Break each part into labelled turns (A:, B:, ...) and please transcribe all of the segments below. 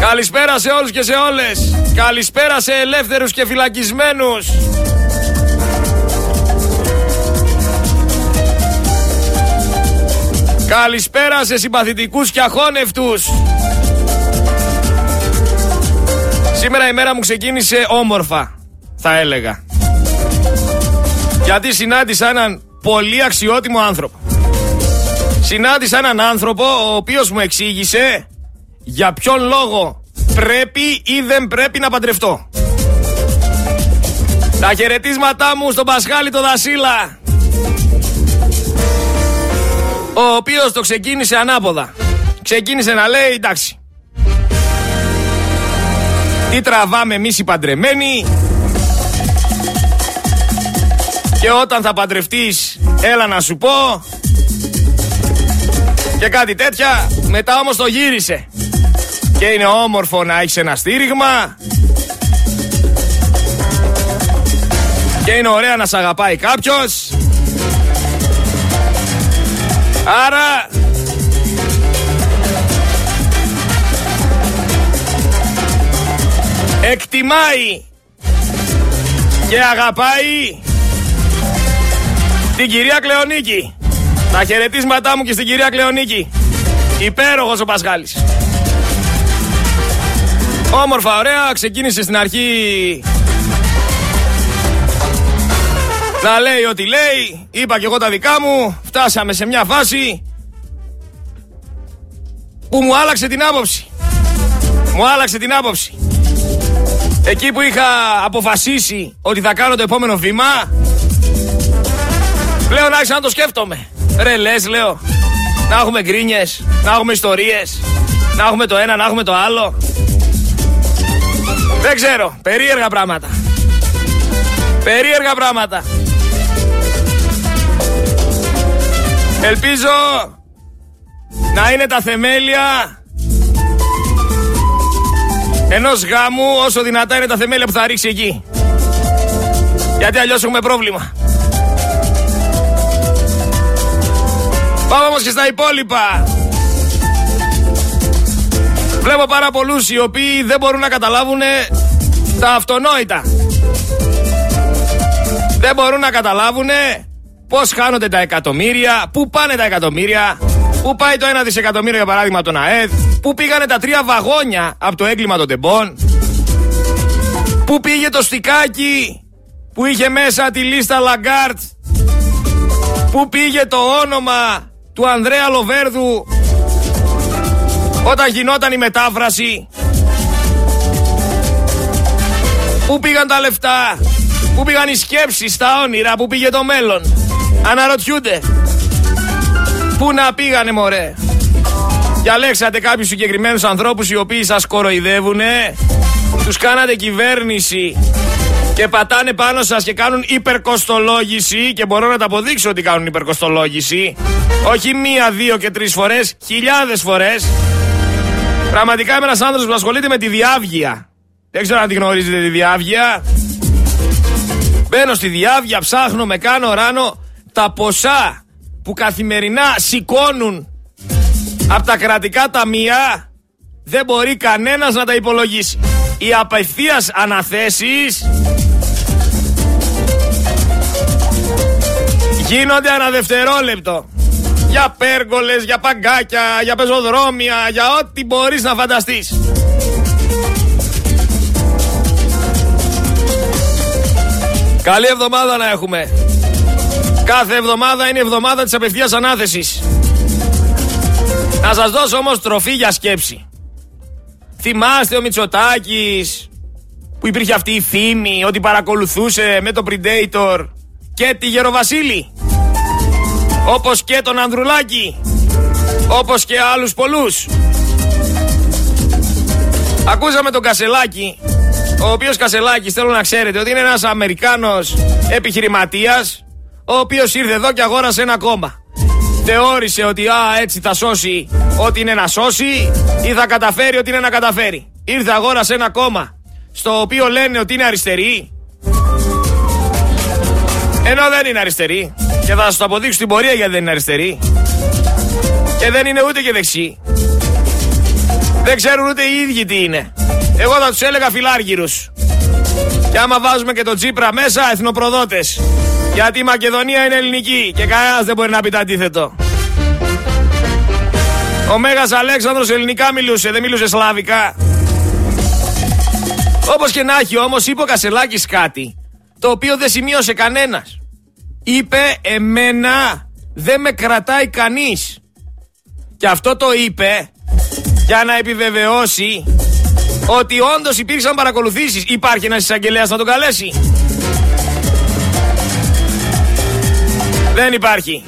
A: Καλησπέρα σε όλους και σε όλες. Καλησπέρα σε ελεύθερους και φυλακισμένους. Καλησπέρα σε συμπαθητικούς και αχώνευτους. Σήμερα η μέρα μου ξεκίνησε όμορφα, θα έλεγα. Γιατί συνάντησα έναν πολύ αξιότιμο άνθρωπο. Συνάντησα έναν άνθρωπο ο οποίος μου εξήγησε για ποιον λόγο πρέπει ή δεν πρέπει να παντρευτώ; Τα χαιρετίσματά μου στον Πασχάλη το Δασίλα ο οποίος το ξεκίνησε ανάποδα. Ξεκίνησε να λέει εντάξει. Τι τραβάμε εμείς οι παντρεμένοι και όταν θα παντρευτείς έλα να σου πω και κάτι τέτοια μετά όμως το γύρισε και είναι όμορφο να έχεις ένα στήριγμα και είναι ωραία να σ' αγαπάει κάποιος Άρα εκτιμάει και αγαπάει την κυρία Κλεονίκη. Τα χαιρετίσματά μου και στην κυρία Κλεονίκη. Υπέροχος ο Πασχάλης. Όμορφα, ωραία, ξεκίνησε στην αρχή να λέει ό,τι λέει, είπα και εγώ τα δικά μου, φτάσαμε σε μια φάση που μου άλλαξε την άποψη. Μου άλλαξε την άποψη. Εκεί που είχα αποφασίσει ότι θα κάνω το επόμενο βήμα, πλέον άρχισα να το σκέφτομαι. Ρε λες, λέω, να έχουμε γκρίνιες, να έχουμε ιστορίες, να έχουμε το ένα, να έχουμε το άλλο. Δεν ξέρω, περίεργα πράγματα. Περίεργα πράγματα. Ελπίζω να είναι τα θεμέλια ενός γάμου όσο δυνατά είναι τα θεμέλια που θα ρίξει εκεί. Γιατί αλλιώς έχουμε πρόβλημα. Πάμε όμως και στα υπόλοιπα. Βλέπω πάρα πολλούς οι οποίοι δεν μπορούν να καταλάβουν τα αυτονόητα. Δεν μπορούν να καταλάβουν Πώς χάνονται τα εκατομμύρια, πού πάνε τα εκατομμύρια, πού πάει το ένα δισεκατομμύριο για παράδειγμα τον ΑΕΔ, πού πήγανε τα τρία βαγόνια από το έγκλημα των Τεμπών, πού πήγε το στικάκι που είχε μέσα τη λίστα Λαγκάρντ, πού πήγε το όνομα του Ανδρέα Λοβέρδου όταν γινόταν η μετάφραση. Πού πήγαν τα λεφτά, πού πήγαν οι σκέψεις, τα όνειρα, πού πήγε το μέλλον. Αναρωτιούνται. Πού να πήγανε μωρέ. Διαλέξατε κάποιους συγκεκριμένους ανθρώπους οι οποίοι σας κοροϊδεύουνε. Τους κάνατε κυβέρνηση και πατάνε πάνω σας και κάνουν υπερκοστολόγηση και μπορώ να τα αποδείξω ότι κάνουν υπερκοστολόγηση. Όχι μία, δύο και τρεις φορές, χιλιάδες φορές. Πραγματικά είμαι ένας άνθρωπος που ασχολείται με τη διάβγεια. Δεν ξέρω αν τη γνωρίζετε τη διάβγεια. Μπαίνω στη διάβγεια, ψάχνω, με κάνω ράνο τα ποσά που καθημερινά σηκώνουν από τα κρατικά ταμεία δεν μπορεί κανένας να τα υπολογίσει. Οι απευθείας αναθέσεις γίνονται ένα δευτερόλεπτο. Για πέργολες, για παγκάκια, για πεζοδρόμια, για ό,τι μπορείς να φανταστείς. Καλή εβδομάδα να έχουμε. Κάθε εβδομάδα είναι εβδομάδα της απευθείας ανάθεσης. Να σας δώσω όμως τροφή για σκέψη. Θυμάστε ο Μητσοτάκης που υπήρχε αυτή η φήμη ότι παρακολουθούσε με το Predator και τη Γεροβασίλη; Όπως και τον Ανδρουλάκη. Όπως και άλλους πολλούς. Ακούσαμε τον Κασελάκη, ο οποίος Κασελάκης θέλω να ξέρετε ότι είναι ένας Αμερικάνος επιχειρηματίας ο οποίος ήρθε εδώ και αγόρασε ένα κόμμα. Θεώρησε ότι α, έτσι θα σώσει ό,τι είναι να σώσει ή θα καταφέρει ό,τι είναι να καταφέρει. Ήρθε αγόρασε ένα κόμμα στο οποίο λένε ότι είναι αριστερή. Ενώ δεν είναι αριστερή. Και θα σας το αποδείξω στην πορεία γιατί δεν είναι αριστερή. Και δεν είναι ούτε και δεξί. Δεν ξέρουν ούτε οι ίδιοι τι είναι. Εγώ θα τους έλεγα φιλάργυρους. Και άμα βάζουμε και τον Τσίπρα μέσα, εθνοπροδότες. Γιατί η Μακεδονία είναι ελληνική και κανένας δεν μπορεί να πει το αντίθετο. Ο Μέγας Αλέξανδρος ελληνικά μιλούσε, δεν μιλούσε σλάβικα. Όπως και να έχει όμως είπε ο Κασελάκης κάτι το οποίο δεν σημείωσε κανένας. Είπε εμένα δεν με κρατάει κανείς. Και αυτό το είπε για να επιβεβαιώσει ότι όντως υπήρξαν παρακολουθήσεις. Υπάρχει ένας εισαγγελέας να τον καλέσει. Δεν υπάρχει.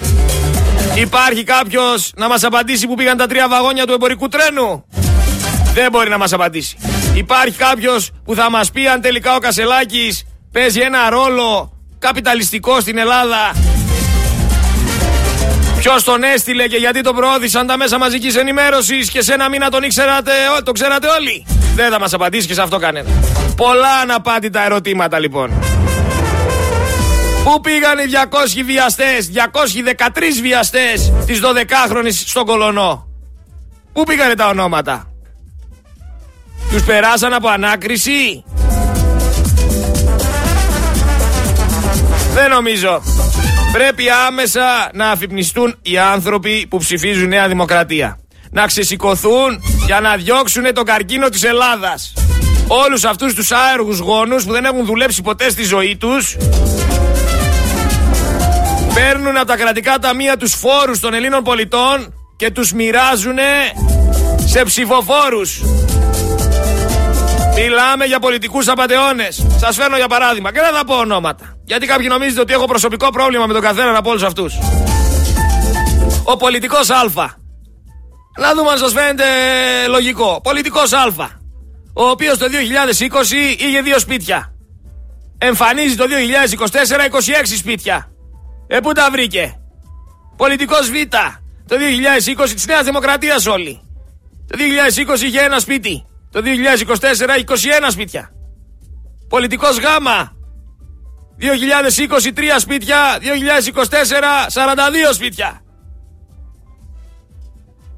A: Υπάρχει κάποιος να μας απαντήσει που πήγαν τα τρία βαγόνια του εμπορικού τρένου; Δεν μπορεί να μας απαντήσει. Υπάρχει κάποιος που θα μας πει αν τελικά ο Κασελάκης παίζει ένα ρόλο καπιταλιστικό στην Ελλάδα. Ποιος τον έστειλε και γιατί τον προώθησαν τα μέσα μαζικής ενημέρωσης και σε ένα μήνα τον ήξερατε, το ξέρατε όλοι. Δεν θα μας απαντήσει και σε αυτό κανένα. Πολλά αναπάντητα ερωτήματα λοιπόν. Πού πήγαν οι 200 βιαστές, 213 βιαστές της 12χρονης στον Κολονό; Πού πήγανε τα ονόματα; Τους περάσαν από ανάκριση; Δεν νομίζω. Πρέπει άμεσα να αφυπνιστούν οι άνθρωποι που ψηφίζουν Νέα Δημοκρατία. Να ξεσηκωθούν για να διώξουν τον καρκίνο της Ελλάδας. Όλους αυτούς τους άεργους γόνους που δεν έχουν δουλέψει ποτέ στη ζωή τους παίρνουν από τα κρατικά ταμεία τους φόρους των Ελλήνων πολιτών και τους μοιράζουν σε ψηφοφόρους. Μιλάμε για πολιτικούς απαταιώνες. Σας φέρνω για παράδειγμα και δεν θα πω ονόματα. Γιατί κάποιοι νομίζετε ότι έχω προσωπικό πρόβλημα με τον καθέναν από όλους αυτούς. Ο πολιτικός Α. Να δούμε αν σας φαίνεται λογικό. Πολιτικός Α. Ο οποίος το 2020 είχε δύο σπίτια. Εμφανίζει το 2024 26 σπίτια. Ε, πού τα βρήκε; Πολιτικός Β. Το 2020 της Νέας Δημοκρατίας όλοι. Το 2020 είχε ένα σπίτι. Το 2024 21 σπίτια. Πολιτικός Γ. 2023 σπίτια. 2024 42 σπίτια.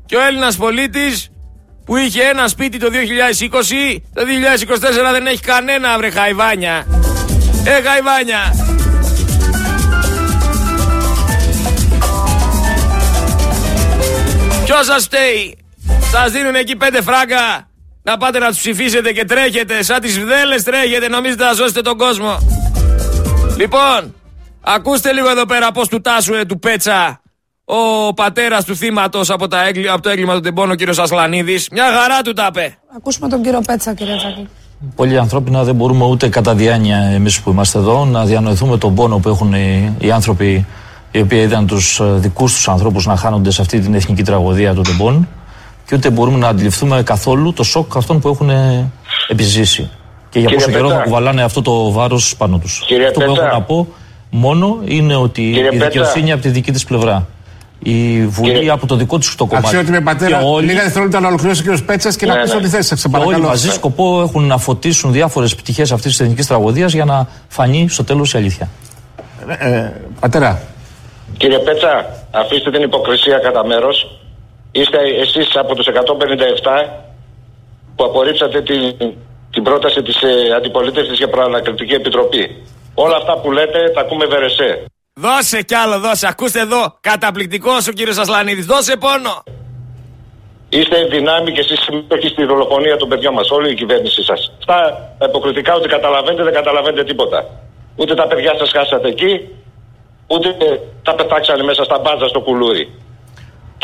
A: Και ο Έλληνας πολίτης που είχε ένα σπίτι το 2020, το 2024 δεν έχει κανένα βρε χαϊβάνια. Ε, χαϊβάνια. Ποιος σας φταίει, Σας δίνουν εκεί πέντε φράγκα να πάτε να τους ψηφίσετε και τρέχετε. Σαν τις βδέλες τρέχετε, νομίζετε να σώσετε τον κόσμο. Λοιπόν, ακούστε λίγο εδώ πέρα πώς του τάσου του Πέτσα ο πατέρας του θύματος από, από το έγκλημα του Τεμπόνο, ο κύριος Ασλανίδης. Μια χαρά του τα είπε.
B: Ακούσουμε τον κύριο Πέτσα, κύριε Τζάκη.
C: Πολύ ανθρώπινα δεν μπορούμε ούτε κατά διάνοια εμείς που είμαστε εδώ να διανοηθούμε τον πόνο που έχουν οι, οι άνθρωποι οι οποίοι είδαν τους ε, δικούς τους ανθρώπους να χάνονται σε αυτή την εθνική τραγωδία του Τεμπών και ούτε μπορούμε να αντιληφθούμε καθόλου το σοκ αυτών που έχουν επιζήσει. Και για πόσο καιρό θα κουβαλάνε αυτό το βάρος πάνω τους. Αυτό που έχω να πω μόνο είναι ότι η δικαιοσύνη από τη δική της πλευρά. Η Βουλή Κύριε... από το δικό του το κομμάτι.
D: Αξιότιμη πατέρα, και όλοι... λίγα δευτερόλεπτα να ολοκληρώσει ο κ. Πέτσας και ναι, να πει ναι. ό,τι θέση σα.
C: Όλοι μαζί σκοπό έχουν να φωτίσουν διάφορες πτυχές αυτής της εθνικής τραγωδίας για να φανεί στο τέλος η αλήθεια.
D: Ε, ε, πατέρα.
E: Κύριε Πέτσα, αφήστε την υποκρισία κατά μέρος. Είστε εσείς από τους 157 που απορρίψατε την, την πρόταση της ε, αντιπολίτευσης για προανακριτική επιτροπή. Όλα αυτά που λέτε τα ακούμε βερεσέ.
A: Δώσε κι άλλο, δώσε. Ακούστε εδώ. Καταπληκτικός ο κύριος Ασλανίδης. Δώσε πόνο.
E: Είστε δυνάμοι και εσείς συμμετοχοί στη δολοφονία των παιδιών μας. Όλη η κυβέρνησή σας. Στα υποκριτικά ότι καταλαβαίνετε, δεν καταλαβαίνετε τίποτα. Ούτε τα παιδιά σας χάσατε εκεί, ούτε τα πετάξανε μέσα στα μπάτζα στο κουλούρι.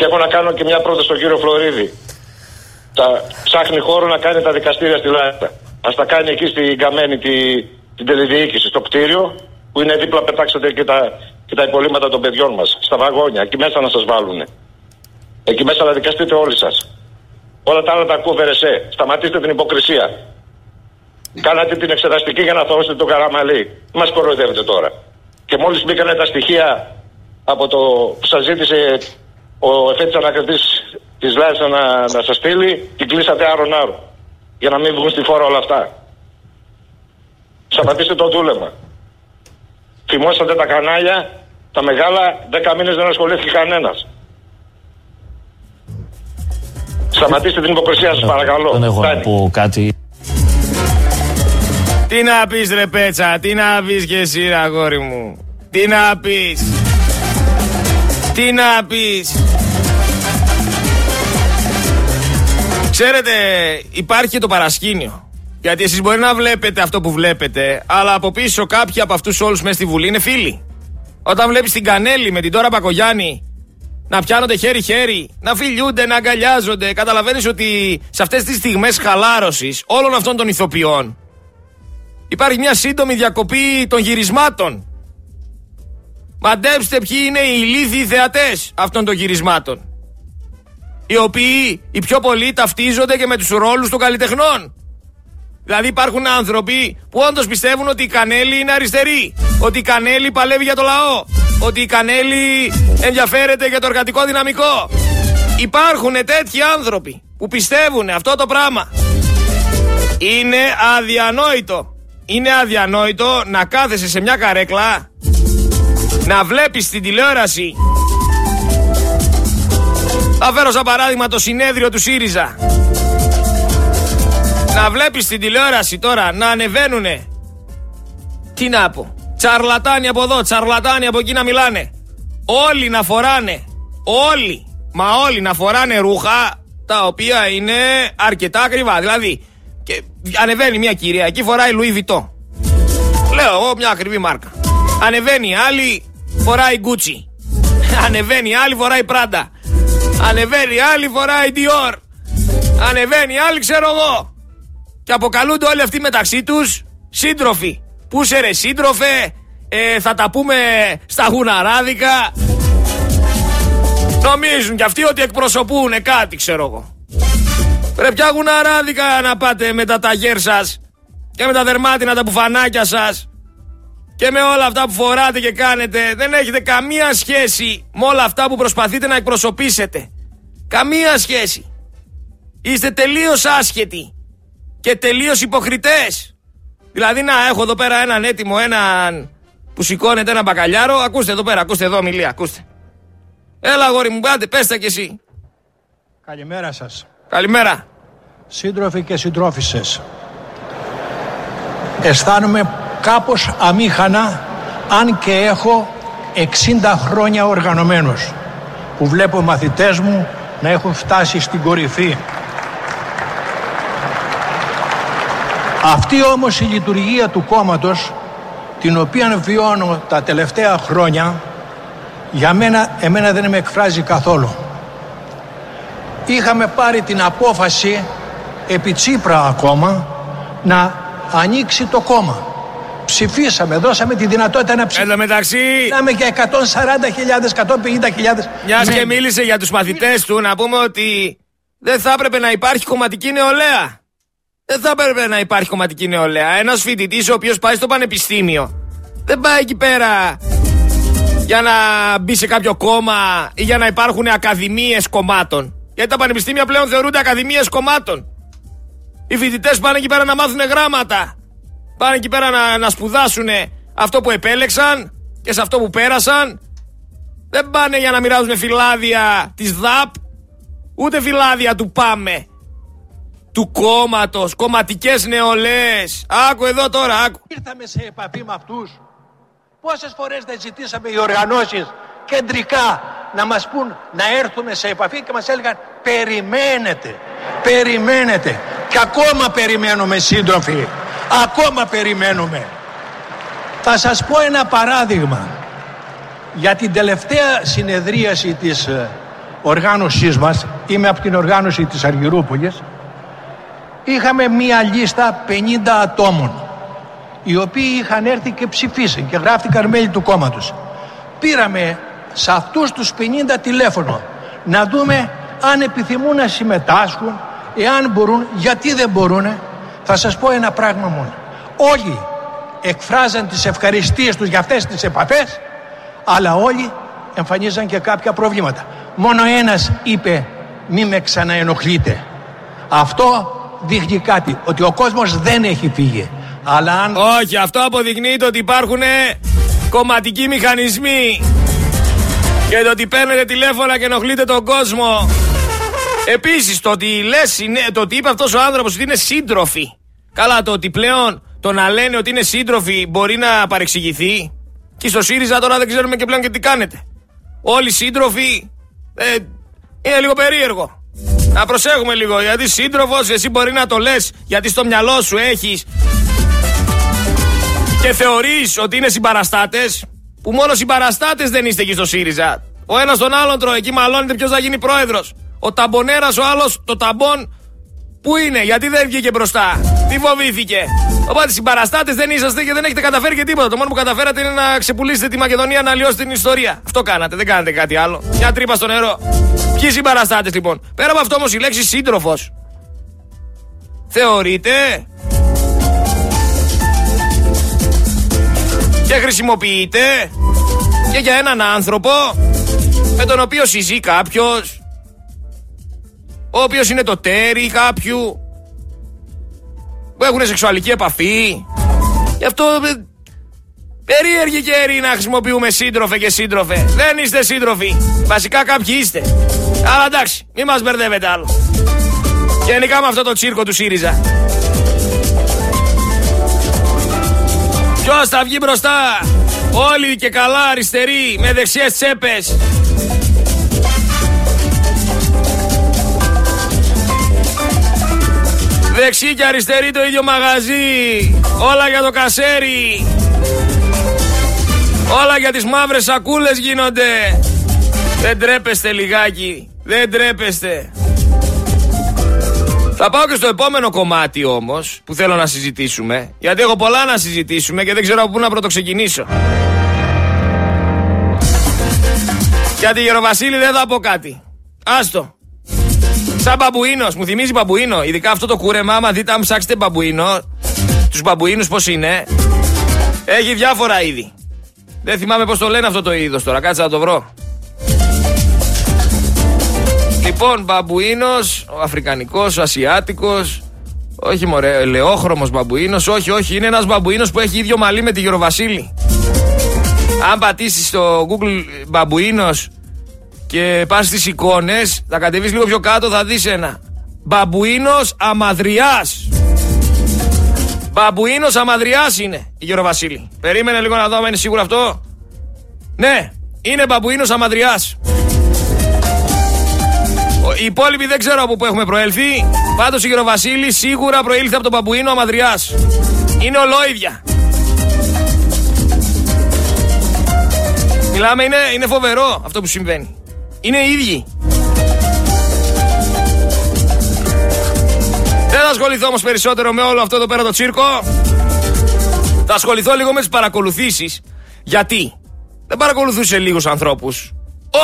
E: Και έχω να κάνω και μια πρόταση στον κύριο Φλωρίδη. Τα ψάχνει χώρο να κάνει τα δικαστήρια στη Λάρισα. Α τα κάνει εκεί στην Καμένη τη, την τελεδιοίκηση, στο κτίριο, που είναι δίπλα πετάξατε και τα, και τα υπολείμματα των παιδιών μας. Στα βαγόνια, εκεί μέσα να σας βάλουν. Εκεί μέσα να δικαστείτε όλοι σας. Όλα τα άλλα τα ακούω βερεσέ. Σταματήστε την υποκρισία. Κάνατε την εξεταστική για να θωρώσετε τον καραμαλί. Μας κοροϊδεύετε τώρα. Και μόλις μπήκαν τα στοιχεία από το που σας ζήτησε ο εφέτη ανακριτής της Λάρισας να, να σας στείλει, την κλείσατε άρον-άρον. Για να μην βγουν στη φόρα όλα αυτά. Σταματήστε το δούλευμα. Θυμόσατε τα κανάλια, τα μεγάλα, δέκα μήνες δεν ασχολήθηκε κανένας. Σταματήστε την υποκρισία σας παρακαλώ.
C: Δεν έχω να
E: Φτάνει.
C: πω κάτι.
A: Τι να πεις ρε Πέτσα, τι να πεις και εσύ ρε αγόρι μου. Τι να πεις. Τι να πεις. Ξέρετε, υπάρχει και το παρασκήνιο. Γιατί εσείς μπορεί να βλέπετε αυτό που βλέπετε, αλλά από πίσω κάποιοι από αυτούς όλους μέσα στη Βουλή είναι φίλοι. Όταν βλέπεις την Κανέλη με την Τώρα Πακογιάννη να πιάνονται χέρι-χέρι, να φιλιούνται, να αγκαλιάζονται, καταλαβαίνεις ότι σε αυτές τις στιγμές χαλάρωσης όλων αυτών των ηθοποιών υπάρχει μια σύντομη διακοπή των γυρισμάτων. Μαντέψτε ποιοι είναι οι ηλίθιοι θεατές αυτών των γυρισμάτων. Οι οποίοι οι πιο πολλοί ταυτίζονται και με τους ρόλους των καλλιτεχνών. Δηλαδή υπάρχουν άνθρωποι που όντως πιστεύουν ότι η Κανέλη είναι αριστερή. Ότι η Κανέλη παλεύει για το λαό. Ότι η Κανέλη ενδιαφέρεται για το εργατικό δυναμικό. Υπάρχουν τέτοιοι άνθρωποι που πιστεύουν αυτό το πράγμα. Είναι αδιανόητο. Είναι αδιανόητο να κάθεσαι σε μια καρέκλα να βλέπεις την τηλεόραση. Θα φέρω σαν παράδειγμα το συνέδριο του ΣΥΡΙΖΑ. Να βλέπεις την τηλεόραση τώρα να ανεβαίνουνε. Τι να πω. Τσαρλατάνοι από εδώ, τσαρλατάνοι από εκεί να μιλάνε. Όλοι να φοράνε. Όλοι, μα όλοι να φοράνε ρούχα τα οποία είναι αρκετά ακριβά. Δηλαδή και ανεβαίνει μια κυρία εκεί φοράει Louis Vuitton. Λέω εγώ μια ακριβή μάρκα. Ανεβαίνει άλλη φοράει Gucci ανεβαίνει άλλη φοράει Prada ανεβαίνει άλλη φοράει Dior ανεβαίνει άλλη ξέρω εγώ και αποκαλούνται όλοι αυτοί μεταξύ τους σύντροφοι. Πού σε ρε σύντροφε, ε, θα τα πούμε στα γουναράδικα. Νομίζουν κι αυτοί ότι εκπροσωπούν κάτι ξέρω εγώ. Ρε ποια γουναράδικα να πάτε με τα ταγέρ σας και με τα δερμάτινα τα μπουφανάκια σας και με όλα αυτά που φοράτε και κάνετε δεν έχετε καμία σχέση με όλα αυτά που προσπαθείτε να εκπροσωπήσετε. Καμία σχέση. Είστε τελείως άσχετοι και τελείως υποκριτές. Δηλαδή να έχω εδώ πέρα έναν έτοιμο, έναν που σηκώνεται ένα μπακαλιάρο. Ακούστε εδώ πέρα, ακούστε εδώ ομιλία, ακούστε. Έλα αγόρι μου, πάτε, πες τα κι εσύ.
F: Καλημέρα σας.
A: Καλημέρα.
F: Σύντροφοι και συντρόφισσες. Αισθάνομαι κάπως αμήχανα αν και έχω 60 χρόνια οργανωμένος που βλέπω μαθητές μου να έχουν φτάσει στην κορυφή. Αυτή όμως η λειτουργία του κόμματος την οποία βιώνω τα τελευταία χρόνια για μένα, εμένα δεν με εκφράζει καθόλου. Είχαμε πάρει την απόφαση επί Τσίπρα ακόμα να ανοίξει το κόμμα. Ψηφίσαμε, δώσαμε τη δυνατότητα να
A: Εν
F: ψηφίσουμε.
A: τω μεταξύ,
F: Μιλάμε για 140.000, 150.000.
A: μια
F: Ναι.
A: και μίλησε για τους μαθητές του, να πούμε ότι δεν θα έπρεπε να υπάρχει κομματική νεολαία. Δεν θα έπρεπε να υπάρχει κομματική νεολαία. Ένας φοιτητής ο οποίος πάει στο πανεπιστήμιο δεν πάει εκεί πέρα για να μπει σε κάποιο κόμμα ή για να υπάρχουν ακαδημίες κομμάτων. Γιατί τα πανεπιστήμια πλέον θεωρούνται ακαδημίες κομμάτων. Οι φοιτητές πάνε εκεί πέρα να μάθουν γράμματα. Πάνε εκεί πέρα να, να σπουδάσουν αυτό που επέλεξαν και σε αυτό που πέρασαν. Δεν πάνε για να μοιράζουν φυλάδια της ΔΑΠ, ούτε φυλάδια του ΠΑΜΕ. Του κόμματος, κομματικές νεολαίες. Άκου εδώ τώρα, άκου.
F: Ήρθαμε σε επαφή με αυτούς. Πόσες φορές δεν ζητήσαμε οι οργανώσεις κεντρικά να μας πούν να έρθουμε σε επαφή και μας έλεγαν περιμένετε, περιμένετε. Και ακόμα περιμένουμε σύντροφοι, ακόμα περιμένουμε. Θα σας πω ένα παράδειγμα. Για την τελευταία συνεδρίαση της ε, οργάνωσής μας, είμαι από την οργάνωση της Αργυρούπολης, είχαμε μία λίστα 50 ατόμων οι οποίοι είχαν έρθει και ψηφίσει και γράφτηκαν μέλη του κόμματος. Πήραμε σε αυτούς τους 50 τηλέφωνο να δούμε αν επιθυμούν να συμμετάσχουν, εάν μπορούν, γιατί δεν μπορούν. Θα σας πω ένα πράγμα μόνο. Όλοι εκφράζαν τις ευχαριστίες τους για αυτές τις επαφές, αλλά όλοι εμφανίζαν και κάποια προβλήματα. Μόνο ένας είπε μη με ξαναενοχλείτε. Αυτό δείχνει κάτι, ότι ο κόσμος δεν έχει φύγει. Αλλά αν
A: Όχι, αυτό αποδεικνύει ότι υπάρχουν κομματικοί μηχανισμοί. Και το ότι παίρνετε τηλέφωνα και ενοχλείτε τον κόσμο. Επίσης, το ότι λες, είναι, το ότι είπε αυτός ο άνθρωπος ότι είναι σύντροφοι. Καλά, το ότι πλέον το να λένε ότι είναι σύντροφοι μπορεί να παρεξηγηθεί. Και στο ΣΥΡΙΖΑ τώρα δεν ξέρουμε και πλέον και τι κάνετε. Όλοι σύντροφοι. Ε, είναι λίγο περίεργο. Να προσέχουμε λίγο γιατί σύντροφος εσύ μπορεί να το λες γιατί στο μυαλό σου έχεις και θεωρείς ότι είναι συμπαραστάτες. Που μόνο συμπαραστάτες δεν είστε εκεί στο ΣΥΡΙΖΑ. Ο ένας τον άλλον τρώει, εκεί μαλώνεται ποιος θα γίνει πρόεδρος. Ο ταμπονέρας ο άλλος, το ταμπον, πού είναι, γιατί δεν βγήκε μπροστά, τι φοβήθηκε. Οπότε συμπαραστάτες δεν είσαστε και δεν έχετε καταφέρει και τίποτα. Το μόνο που καταφέρατε είναι να ξεπουλήσετε τη Μακεδονία να αλλοιώσετε την ιστορία. Αυτό κάνατε, δεν κάνετε κάτι άλλο. Μια τρύπα στο νερό. Ποιοι συμπαραστάτες λοιπόν; Πέρα από αυτό όμως η λέξη σύντροφος. Θεωρείτε; Και χρησιμοποιείται και για έναν άνθρωπο με τον οποίο συζεί κάποιος; Ο οποίος είναι το τέρι κάποιου που έχουν σεξουαλική επαφή. Γι' αυτό ε, περίεργη καιρή να χρησιμοποιούμε σύντροφε και σύντροφε. Δεν είστε σύντροφοι. Βασικά κάποιοι είστε. Αλλά εντάξει μην μας μπερδεύετε άλλο. Γενικά με αυτό το τσίρκο του ΣΥΡΙΖΑ. Ποιος θα βγει μπροστά; Όλοι και καλά αριστεροί με δεξιές τσέπες Δεξί και αριστερή το ίδιο μαγαζί Όλα για το κασέρι Όλα για τις μαύρες σακούλες γίνονται Δεν τρέπεστε λιγάκι Δεν τρέπεστε θα πάω και στο επόμενο κομμάτι όμως που θέλω να συζητήσουμε. Γιατί έχω πολλά να συζητήσουμε και δεν ξέρω από πού να πρωτοξεκινήσω. Γιατί Γεροβασίλη δεν θα πω κάτι. Άστο. Σαν μπαμπουίνος, μου θυμίζει μπαμπουίνο. Ειδικά αυτό το κούρεμα, άμα δείτε, αν ψάξετε μπαμπουίνο, τους μπαμπουίνους πώς είναι, έχει διάφορα είδη. Δεν θυμάμαι πώς το λένε αυτό το είδος τώρα, κάτσε να το βρω. Λοιπόν, μπαμπουίνος, ο Αφρικανικός, ο Ασιάτικος. Όχι, μωρέ, ελαιόχρωμος μπαμπουίνος. Όχι, όχι, είναι ένας μπαμπουίνος που έχει ίδιο μαλλί με τη Γεροβασίλη. Αν πατήσεις στο Google μπαμπουίνος και πας στις εικόνες, θα κατεβείς λίγο πιο κάτω, θα δεις ένα. Μπαμπουίνος αμαδριάς. Μπαμπουίνος αμαδριάς είναι η Γεροβασίλη. Περίμενε λίγο να δω αν είναι σίγουρο αυτό. Ναι, είναι μπαμπουίνος αμαδριάς. Οι υπόλοιποι δεν ξέρω από πού έχουμε προέλθει. Πάντως η Γεροβασίλη σίγουρα προήλθε από τον Παπουίνο Αμαδριάς. Είναι ολόιδια. Μιλάμε, είναι, είναι φοβερό αυτό που συμβαίνει. Είναι οι ίδιοι. Δεν θα ασχοληθώ όμως περισσότερο με όλο αυτό εδώ πέρα το τσίρκο. Θα ασχοληθώ λίγο με τις παρακολουθήσεις. Γιατί; Δεν παρακολουθούσε λίγους ανθρώπους.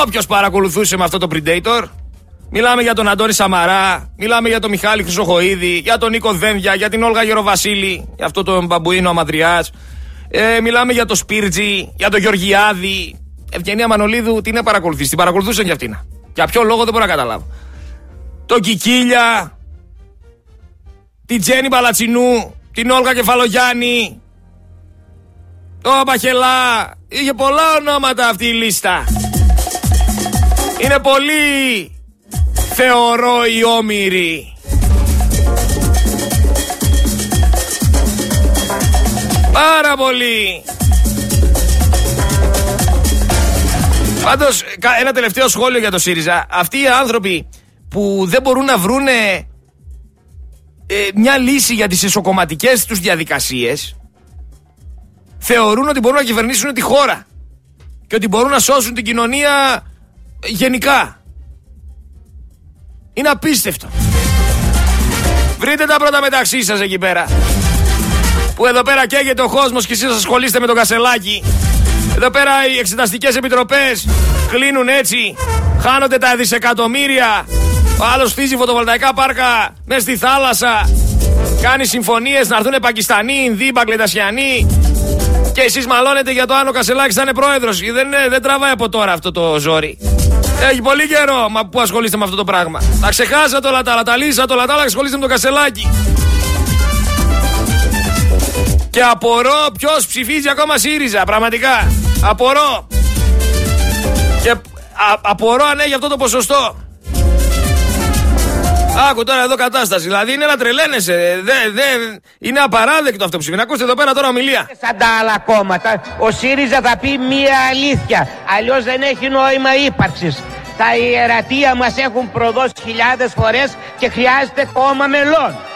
A: Όποιος παρακολουθούσε με αυτό το Predator Μιλάμε για τον Αντώνη Σαμαρά, μιλάμε για τον Μιχάλη Χρυσοχοίδη, για τον Νίκο Δένδια, για την Όλγα Γεροβασίλη, για αυτό τον Μπαμπουίνο Αμαδριάς. Ε, μιλάμε για τον Σπίρτζι, για τον Γεωργιάδη. Ευγενία Μανολίδου, την παρακολουθήσει, την παρακολουθούσαν κι αυτήν. Για ποιο λόγο δεν μπορώ να καταλάβω. Τον Κικίλια, την Τζέννη Παλατσινού, την Όλγα Κεφαλογιάννη, το Μπαχελά. Είχε πολλά ονόματα αυτή η λίστα. Είναι πολύ θεωρώ οι όμοιροι. Πάρα πολύ. Πάντως, ένα τελευταίο σχόλιο για το ΣΥΡΙΖΑ. Αυτοί οι άνθρωποι που δεν μπορούν να βρούνε ε, μια λύση για τις εσωκομματικές τους διαδικασίες θεωρούν ότι μπορούν να κυβερνήσουν τη χώρα και ότι μπορούν να σώσουν την κοινωνία γενικά. Είναι απίστευτο. Βρείτε τα πρώτα μεταξύ σας εκεί πέρα. Που εδώ πέρα καίγεται ο κόσμος και εσείς ασχολείστε με το κασελάκι. Εδώ πέρα οι εξεταστικές επιτροπές κλείνουν έτσι. Χάνονται τα δισεκατομμύρια. Ο άλλος χτίζει φωτοβολταϊκά πάρκα μέσα στη θάλασσα. Κάνει συμφωνίες να έρθουν Πακιστανοί, Ινδοί, Μπαγκλετασιανοί. Και εσείς μαλώνετε για το Άνω Κασελάκης θα είναι πρόεδρος. Δεν, δεν τραβάει από τώρα αυτό το ζόρι. Έχει πολύ καιρό μα που ασχολείστε με αυτό το πράγμα. Τα ξεχάσατε όλα τα άλλα, τα λύσατε όλα τα άλλα, ασχολείστε με το κασελάκι. Και απορώ ποιος ψηφίζει ακόμα ΣΥΡΙΖΑ, πραγματικά. Απορώ. Και α, απορώ αν έχει αυτό το ποσοστό. Άκου τώρα εδώ κατάσταση. Δηλαδή είναι να τρελαίνεσαι. Δεν, δεν, είναι απαράδεκτο αυτό που συμβαίνει. Ακούστε εδώ πέρα τώρα ομιλία.
G: Σαν τα άλλα κόμματα, ο ΣΥΡΙΖΑ θα πει μία αλήθεια. Αλλιώς δεν έχει νόημα ύπαρξης. Τα ιερατεία μας έχουν προδώσει χιλιάδες φορές και χρειάζεται κόμμα μελών.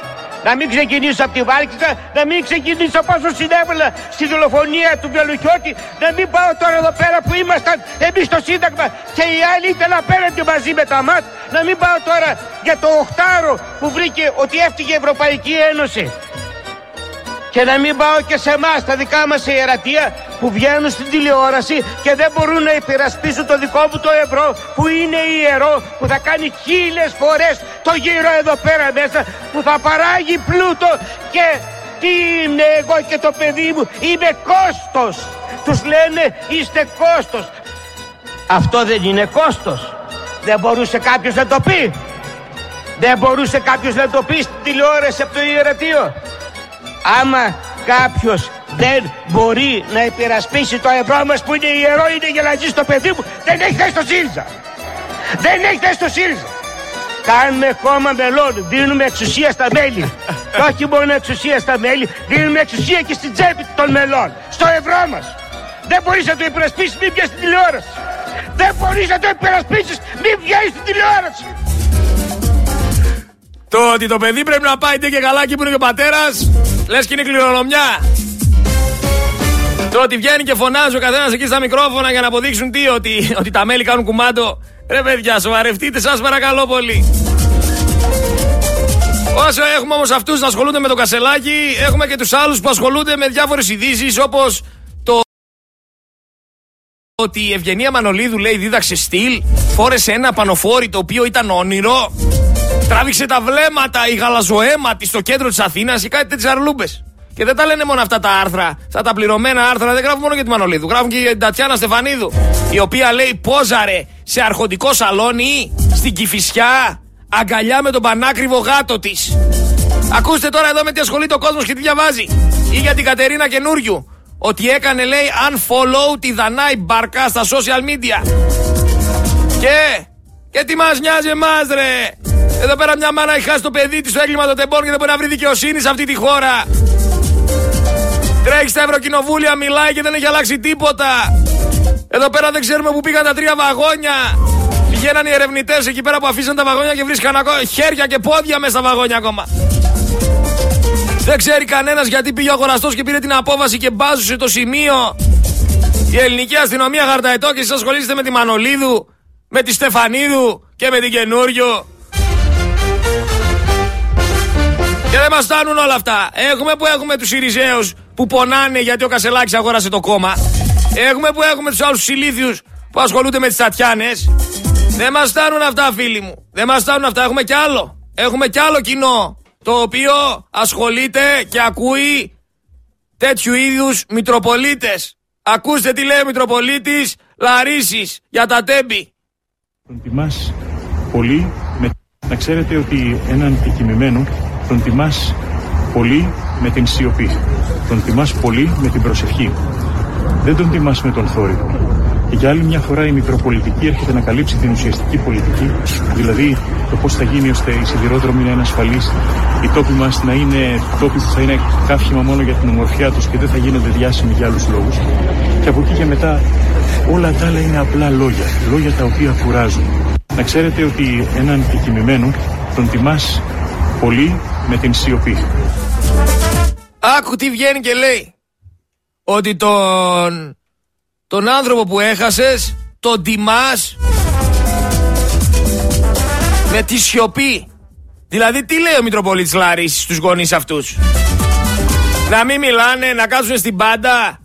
G: Να μην ξεκινήσω από τη Βάρκησα, να μην ξεκινήσω πόσο συνέβαλα στη δολοφονία του Βελουχιώτη, να μην πάω τώρα εδώ πέρα που ήμασταν εμείς στο Σύνταγμα και οι άλλοι ήθελαν απέναντι μαζί με τα ΜΑΤ, να μην πάω τώρα για το οχτάρο που βρήκε ότι έφτυγε η Ευρωπαϊκή Ένωση. Και να μην πάω και σε εμάς, τα δικά μας ιερατεία που βγαίνουν στην τηλεόραση και δεν μπορούν να υπερασπίσουν το δικό μου το ευρώ που είναι ιερό, που θα κάνει χίλιες φορές το γύρο εδώ πέρα μέσα, που θα παράγει πλούτο και τι είμαι εγώ και το παιδί μου, είμαι κόστος. Τους λένε είστε κόστος. Αυτό δεν είναι κόστος. Δεν μπορούσε κάποιος να το πει. Δεν μπορούσε κάποιος να το πει στην τηλεόραση από το ιερατείο. Άμα κάποιος δεν μπορεί να υπερασπίσει το ευρώ μας που είναι ιερό, είναι γελαζή στο παιδί μου, δεν έχει θέση στο ΣΥΡΙΖΑ. Δεν έχει θέση στο ΣΥΡΙΖΑ. Κάνουμε κόμμα μελών, δίνουμε εξουσία στα μέλη. και όχι μόνο εξουσία στα μέλη, δίνουμε εξουσία και στην τσέπη των μελών. Στο ευρώ μας. Δεν μπορείς να το υπερασπίσεις, μην βγεις στην τηλεόραση. Δεν μπορείς να το υπερασπίσεις, μην βγεις στην τηλεόραση.
A: Το ότι το παιδί πρέπει να πάει και καλά εκεί που είναι και ο πατέρας, λες και είναι κληρονομιά. Το ότι βγαίνει και φωνάζει ο καθένας εκεί στα μικρόφωνα για να αποδείξουν τι, ότι, ότι τα μέλη κάνουν κουμάντο. Ρε παιδιά, σοβαρευτείτε, σας παρακαλώ πολύ. Όσο έχουμε όμως αυτούς να ασχολούνται με το κασελάκι, έχουμε και τους άλλους που ασχολούνται με διάφορες ειδήσεις όπως το ότι η Ευγενία Μανολίδου λέει δίδαξε στυλ, φόρεσε ένα πανοφόρι το οποίο ήταν όνειρο, τράβηξε τα βλέμματα η γαλαζοαίματη στο κέντρο της Αθήνας και κάτι τέτοιες αρλούμπες. Και δεν τα λένε μόνο αυτά τα άρθρα, αυτά τα πληρωμένα άρθρα, δεν γράφουν μόνο για τη Μανολίδου. Γράφουν και για την Τατιάνα Στεφανίδου, η οποία λέει πόζαρε σε αρχοντικό σαλόνι στην Κηφισιά, αγκαλιά με τον πανάκριβο γάτο της. Ακούστε τώρα εδώ με τι ασχολείται ο κόσμος και τι διαβάζει. Ή για την Κατερίνα καινούριου. Ότι έκανε λέει unfollow τη Δανάη Μπαρκά στα social media. Και, και τι μας νοιάζει εμάς ρε. Εδώ πέρα μια μάνα έχει χάσει το παιδί της στο έγκλημα των τεμπών και δεν μπορεί να βρει δικαιοσύνη σε αυτή τη χώρα. Τρέχει στα Ευρωκοινοβούλια, μιλάει και δεν έχει αλλάξει τίποτα. Εδώ πέρα δεν ξέρουμε που πήγαν τα τρία βαγόνια. Πηγαίναν οι ερευνητές εκεί πέρα που αφήσαν τα βαγόνια και βρίσκαν ακόμα χέρια και πόδια μέσα στα βαγόνια ακόμα. Δεν ξέρει κανένας γιατί πήγε ο αγοραστός και πήρε την απόφαση και μπάζουσε το σημείο. Η ελληνική αστυνομία χαρταετό και εσείς ασχολείστε με τη Μανολίδου, με τη Στεφανίδου και με την καινούριο. Και δεν μας φτάνουν όλα αυτά. Έχουμε που έχουμε τους Ιριζέου που πονάνε γιατί ο Κασελάκης αγόρασε το κόμμα. Έχουμε που έχουμε τους άλλους ηλίθιου που ασχολούνται με τις Τατιάνες. Δεν μας φτάνουν αυτά, φίλοι μου. Δεν μας φτάνουν αυτά. Έχουμε κι άλλο. Έχουμε κι άλλο κοινό το οποίο ασχολείται και ακούει τέτοιου είδους Μητροπολίτες. Ακούστε τι λέει ο Μητροπολίτης Λαρίσης για τα τέμπη.
H: Τον τιμάς πολύ με... να ξέρετε ότι έναν επικοιμημένο τον τιμάς πολύ με την σιωπή. Τον τιμάς πολύ με την προσευχή. Δεν τον τιμάς με τον θόρυβο. Και για άλλη μια φορά η μικροπολιτική έρχεται να καλύψει την ουσιαστική πολιτική, δηλαδή το πώς θα γίνει ώστε οι σιδηρόδρομοι να είναι ασφαλεί, οι τόποι μας να είναι τόποι που θα είναι καύχημα μόνο για την ομορφιά τους και δεν θα γίνονται διάσημοι για άλλους λόγους. Και από εκεί και μετά όλα τα άλλα είναι απλά λόγια, λόγια τα οποία κουράζουν. Να ξέρετε ότι έναν επικοιμημένο τον τιμάς πολύ με την σιωπή.
A: Άκου τι βγαίνει και λέει. Ότι τον τον άνθρωπο που έχασες τον τιμάς με τη σιωπή. Δηλαδή τι λέει ο Μητροπολίτης Λάρης στους γονείς αυτούς; Να μην μιλάνε, να κάτσουν στην πάντα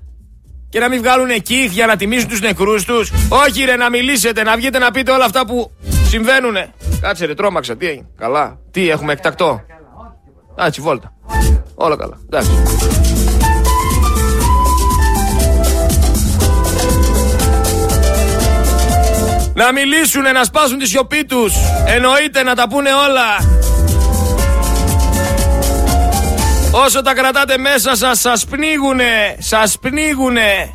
A: και να μην βγάλουν εκεί για να τιμήσουν τους νεκρούς τους. Όχι ρε να μιλήσετε, να βγείτε να πείτε όλα αυτά που συμβαίνουνε. Κάτσε ρε τρόμαξα, τι έγινε; Καλά. Τι έχουμε εκτακτό; Άτσι βόλτα. Όλα καλά. Εντάξει. Να μιλήσουν, να σπάσουν τη σιωπή τους. Εννοείται να τα πούνε όλα. Όσο τα κρατάτε μέσα σας, σας πνίγουνε, σας πνίγουνε.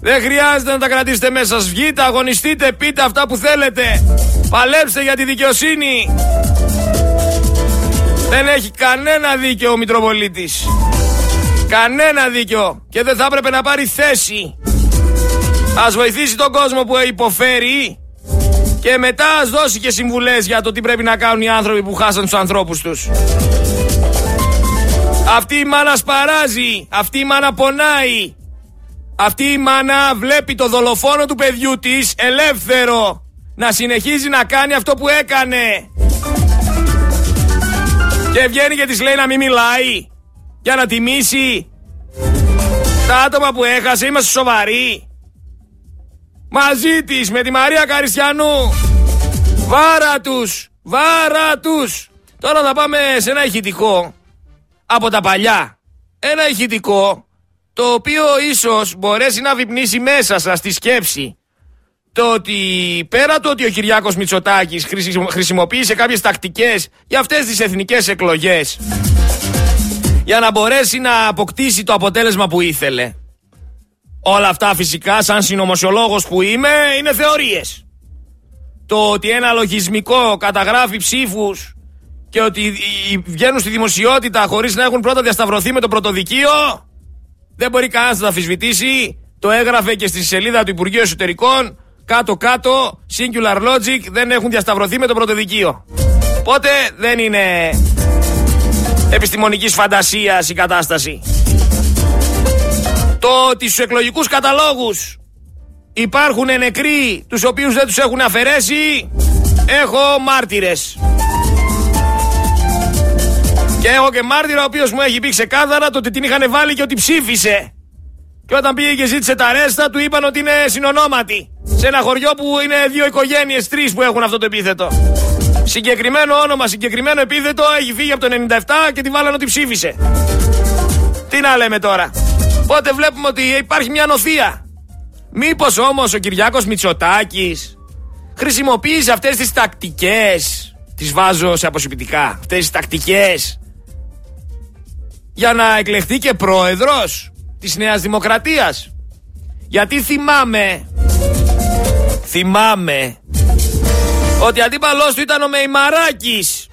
A: Δεν χρειάζεται να τα κρατήσετε μέσα σας. Βγείτε, αγωνιστείτε, πείτε αυτά που θέλετε. Παλέψτε για τη δικαιοσύνη. Δεν έχει κανένα δίκιο ο Μητροπολίτης. Κανένα δίκιο. Και δεν θα έπρεπε να πάρει θέση. Ας βοηθήσει τον κόσμο που υποφέρει και μετά ας δώσει και συμβουλές για το τι πρέπει να κάνουν οι άνθρωποι που χάσαν τους ανθρώπους τους. Αυτή η μάνα σπαράζει, αυτή η μάνα πονάει. Αυτή η μάνα βλέπει το δολοφόνο του παιδιού της ελεύθερο να συνεχίζει να κάνει αυτό που έκανε. Και βγαίνει και της λέει να μην μιλάει για να τιμήσει τα άτομα που έχασε. Είμαστε σοβαροί. Μαζί της με τη Μαρία Καριστιανού. Βάρα τους. Βάρα τους. Τώρα θα πάμε σε ένα ηχητικό από τα παλιά. Ένα ηχητικό το οποίο ίσως μπορέσει να βυπνήσει μέσα σας τη σκέψη το ότι πέρα το ότι ο Κυριάκος Μητσοτάκης χρησιμοποίησε κάποιες τακτικές για αυτές τις εθνικές εκλογές για να μπορέσει να αποκτήσει το αποτέλεσμα που ήθελε. Όλα αυτά φυσικά σαν συνωμοσιολόγος που είμαι είναι θεωρίες. Το ότι ένα λογισμικό καταγράφει ψήφους και ότι βγαίνουν στη δημοσιότητα χωρίς να έχουν πρώτα διασταυρωθεί με το πρωτοδικείο δεν μπορεί κανένας να το αφισβητήσει. Το έγραφε και στη σελίδα του Υπουργείου Εσωτερικών κάτω-κάτω, singular logic, δεν έχουν διασταυρωθεί με το πρωτοδικείο. Οπότε δεν είναι επιστημονικής φαντασίας η κατάσταση. Το ότι στους εκλογικούς καταλόγους υπάρχουν νεκροί τους οποίους δεν τους έχουν αφαιρέσει, έχω μάρτυρες. Και έχω και μάρτυρα ο οποίος μου έχει πει ξεκάθαρα το ότι την είχαν βάλει και ότι ψήφισε. Και όταν πήγε και ζήτησε τα ρέστα, του είπαν ότι είναι συνονόματι. Σε ένα χωριό που είναι δύο οικογένειες, τρεις που έχουν αυτό το επίθετο. Συγκεκριμένο όνομα, συγκεκριμένο επίθετο έχει φύγει από το 97 και τη βάλανε ότι ψήφισε. Τι να λέμε τώρα. Οπότε βλέπουμε ότι υπάρχει μια νοθεία. Μήπως όμως ο Κυριάκος Μητσοτάκης χρησιμοποίησε αυτές τις τακτικές. Τις βάζω σε αποσυπητικά. Αυτές τις τακτικές. Για να εκλεχθεί και πρόεδρος της Νέας Δημοκρατίας. Γιατί θυμάμαι, θυμάμαι, ότι αντίπαλός του ήταν ο Μεϊμαράκης.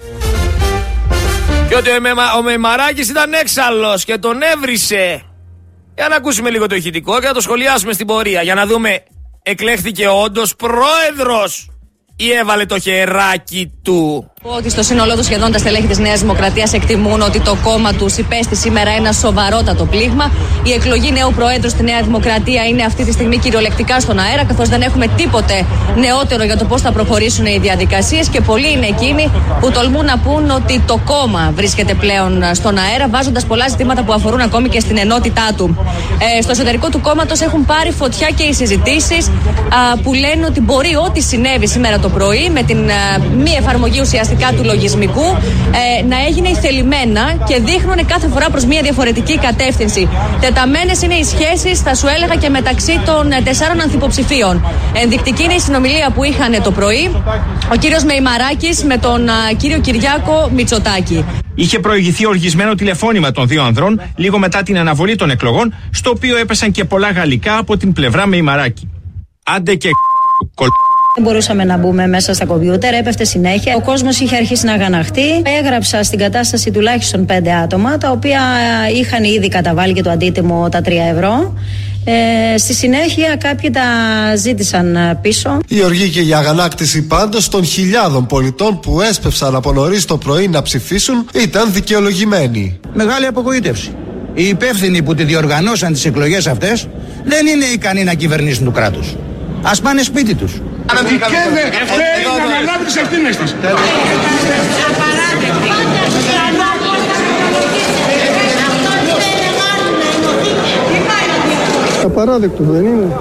A: Και ότι ο Μεϊμαράκης ήταν έξαλλος και τον έβρισε. Για να ακούσουμε λίγο το ηχητικό και να το σχολιάσουμε στην πορεία. Για να δούμε, εκλέχθηκε όντως πρόεδρος ή έβαλε το χεράκι του.
I: Ότι στο σύνολό τους σχεδόν τα στελέχη της Νέας Δημοκρατίας εκτιμούν ότι το κόμμα τους υπέστη σήμερα ένα σοβαρότατο πλήγμα. Η εκλογή νέου Προέδρου στη Νέα Δημοκρατία είναι αυτή τη στιγμή κυριολεκτικά στον αέρα, καθώς δεν έχουμε τίποτε νεότερο για το πώς θα προχωρήσουν οι διαδικασίες και πολλοί είναι εκείνοι που τολμούν να πούν ότι το κόμμα βρίσκεται πλέον στον αέρα, βάζοντας πολλά ζητήματα που αφορούν ακόμη και στην ενότητά του. Ε, στο εσωτερικό του κόμματος έχουν πάρει φωτιά και οι συζητήσεις που λένε ότι μπορεί ό,τι συνέβη σήμερα το πρωί με την μη εφαρμογή ουσιαστικά του λογισμικού ε, να έγινε ηθελημένα και δείχνουν κάθε φορά προς μια διαφορετική κατεύθυνση. Τεταμένες είναι οι σχέσεις, θα σου έλεγα, και μεταξύ των ε, τεσσάρων ανθυποψηφίων. Ενδεικτική είναι η συνομιλία που είχαν το πρωί ο κύριος Μεϊμαράκης με τον κύριο Κυριάκο Μητσοτάκη.
J: Είχε προηγηθεί οργισμένο τηλεφώνημα των δύο ανδρών λίγο μετά την αναβολή των εκλογών, στο οποίο έπεσαν και πολλά γαλλικά από την πλευρά Μεϊμαράκη. Άντε και
K: δεν μπορούσαμε να μπούμε μέσα στα κομπιούτερ, έπεφτε συνέχεια. Ο κόσμος είχε αρχίσει να αγαναχτεί. Έγραψα στην κατάσταση τουλάχιστον πέντε άτομα, τα οποία είχαν ήδη καταβάλει και το αντίτιμο τα 3 ευρώ. Ε, στη συνέχεια κάποιοι τα ζήτησαν πίσω.
L: Η οργή και η αγανάκτηση πάντως των χιλιάδων πολιτών που έσπευσαν από νωρίς το πρωί να ψηφίσουν ήταν δικαιολογημένη.
M: Μεγάλη απογοήτευση. Οι υπεύθυνοι που τη διοργανώσαν τις εκλογές αυτές δεν είναι ικανοί να κυβερνήσουν του κράτους. Α πάνε σπίτι τους.
N: Δικαίωται ευθέει να αναλάβει τις ευθύνες της.
O: Απαράδεκτο δεν είναι.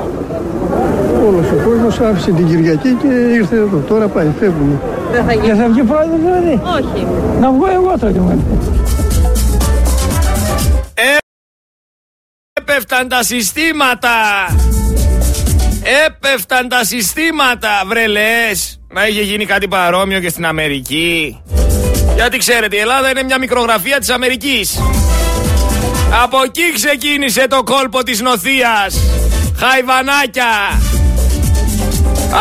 O: Όλος ο κόσμος άφησε την Κυριακή και ήρθε εδώ. Τώρα πάει, φεύγουμε.
P: Δεν θα,
O: Δεν θα βγει πρόεδρος δηλαδή.
P: Όχι.
O: Να βγω εγώ τώρα
A: Έπεφταν τα συστήματα. Έπεφταν τα συστήματα, βρε λες. Να είχε γίνει κάτι παρόμοιο και στην Αμερική. Γιατί ξέρετε, η Ελλάδα είναι μια μικρογραφία της Αμερικής. Από εκεί ξεκίνησε το κόλπο της νοθείας. Χαϊβανάκια.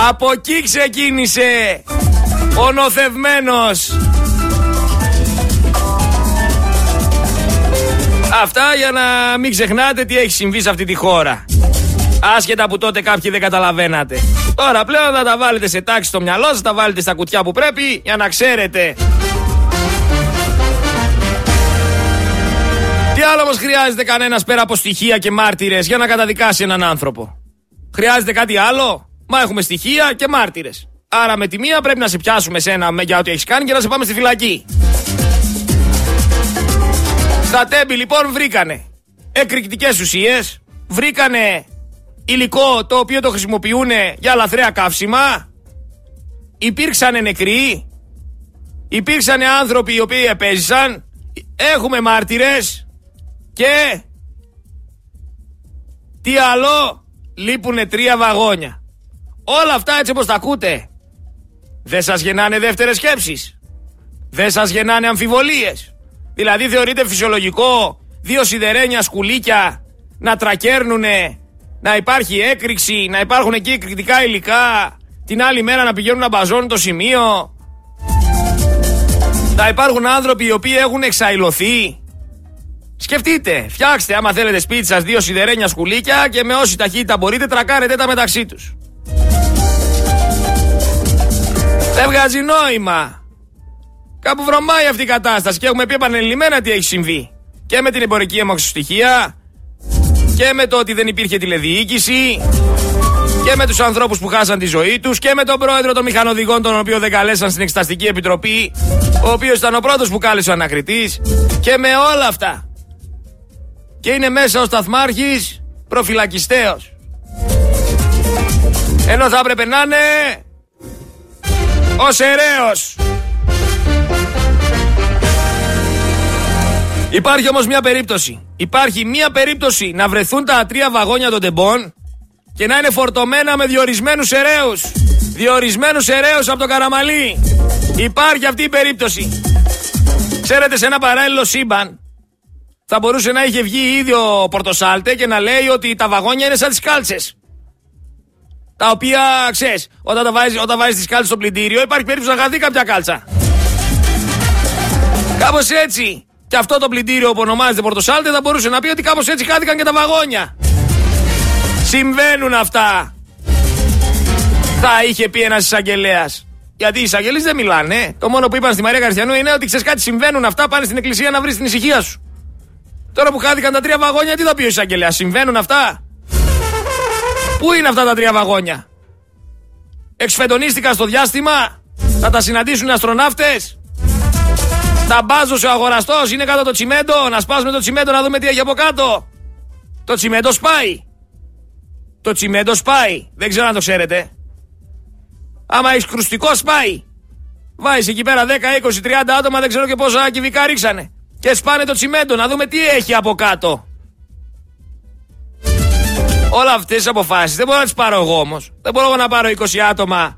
A: Από εκεί ξεκίνησε ο νοθευμένος. Αυτά για να μην ξεχνάτε τι έχει συμβεί σε αυτή τη χώρα. Άσχετα που τότε κάποιοι δεν καταλαβαίνατε. Τώρα πλέον θα τα βάλετε σε τάξη στο μυαλό σας, τα βάλετε στα κουτιά που πρέπει για να ξέρετε. Τι άλλο όμως χρειάζεται κανένας πέρα από στοιχεία και μάρτυρες για να καταδικάσει έναν άνθρωπο; Χρειάζεται κάτι άλλο; Μα έχουμε στοιχεία και μάρτυρες. Άρα με τη μία πρέπει να σε πιάσουμε σένα για ό,τι έχεις κάνει και να σε πάμε στη φυλακή. Στα τέμπη λοιπόν βρήκανε εκρηκτικές ουσίες, βρήκανε υλικό το οποίο το χρησιμοποιούν για λαθρέα καύσιμα, υπήρξαν νεκροί, υπήρξαν άνθρωποι οι οποίοι επέζησαν, έχουμε μάρτυρες και τι άλλο λείπουν τρία βαγόνια. Όλα αυτά έτσι όπως τα ακούτε δεν σας γεννάνε δεύτερες σκέψεις. Δεν σας γεννάνε αμφιβολίες. Δηλαδή θεωρείτε φυσιολογικό δύο σιδερένια σκουλίκια να τρακέρνουνε, να υπάρχει έκρηξη, να υπάρχουν εκεί εκρηκτικά υλικά, την άλλη μέρα να πηγαίνουν να μπαζώνουν το σημείο. Να υπάρχουν άνθρωποι οι οποίοι έχουν εξαϊλωθεί. Σκεφτείτε, φτιάξτε άμα θέλετε σπίτι σας δύο σιδερένια σκουλίκια και με όση ταχύτητα μπορείτε τρακάρετε τα μεταξύ τους. Δεν βγάζει νόημα. Κάπου βρωμάει αυτή η κατάσταση και έχουμε πει επανελειμμένα τι έχει συμβεί. Και με την εμπορική αιμοξυστοιχεία και με το ότι δεν υπήρχε τηλεδιοίκηση και με τους ανθρώπους που χάσαν τη ζωή τους και με τον πρόεδρο των μηχανοδηγών τον οποίο δεν καλέσαν στην Εξεταστική Επιτροπή ο οποίος ήταν ο πρώτος που κάλεσε ο ανακριτής και με όλα αυτά. Και είναι μέσα ο σταθμάρχης προφυλακιστέος. Ενώ θα έπρεπε να είναι ο Σεραίος. Υπάρχει όμως μια περίπτωση. Υπάρχει μια περίπτωση να βρεθούν τα τρία βαγόνια των τεμπών και να είναι φορτωμένα με διορισμένους ερέους. Διορισμένους ερέους από το Καραμαλί. Υπάρχει αυτή η περίπτωση. Ξέρετε σε ένα παράλληλο σύμπαν θα μπορούσε να είχε βγει ήδη ο Πορτοσάλτε και να λέει ότι τα βαγόνια είναι σαν τις κάλτσες. Τα οποία ξέρεις, όταν, τα βάζεις, όταν βάζεις τις κάλτσες στο πλυντήριο υπάρχει περίπτωση να χαθεί κάποια κάλτσα. Κάπως έτσι. Και αυτό το πλυντήριο που ονομάζεται Πορτοσάλτε θα μπορούσε να πει ότι κάπως έτσι χάθηκαν και τα βαγόνια. Συμβαίνουν αυτά. Θα είχε πει ένας εισαγγελέας. Γιατί οι εισαγγελείς δεν μιλάνε. Το μόνο που είπαν στη Μαρία Καριστιανού είναι ότι ξέρεις κάτι, συμβαίνουν αυτά. Πάνε στην εκκλησία να βρεις την ησυχία σου. Τώρα που χάθηκαν τα τρία βαγόνια, τι θα πει ο εισαγγελέας. Συμβαίνουν αυτά; Πού είναι αυτά τα τρία βαγόνια; Εξφεντονίστηκαν στο διάστημα; Θα τα συναντήσουν οι αστροναύτες; Τα μπάζωσε ο αγοραστός, είναι κάτω το τσιμέντο. Να σπάσουμε το τσιμέντο να δούμε τι έχει από κάτω. Το τσιμέντο σπάει. Το τσιμέντο σπάει. Δεν ξέρω αν το ξέρετε. Άμα έχεις κρουστικό, σπάει. Βάζεις εκεί πέρα 10, 20, 30 άτομα, δεν ξέρω και πόσα κυβικά ρίξανε. Και σπάνε το τσιμέντο, να δούμε τι έχει από κάτω. Όλα αυτές τις αποφάσεις δεν μπορώ να τις πάρω εγώ όμως. Δεν μπορώ να πάρω 20 άτομα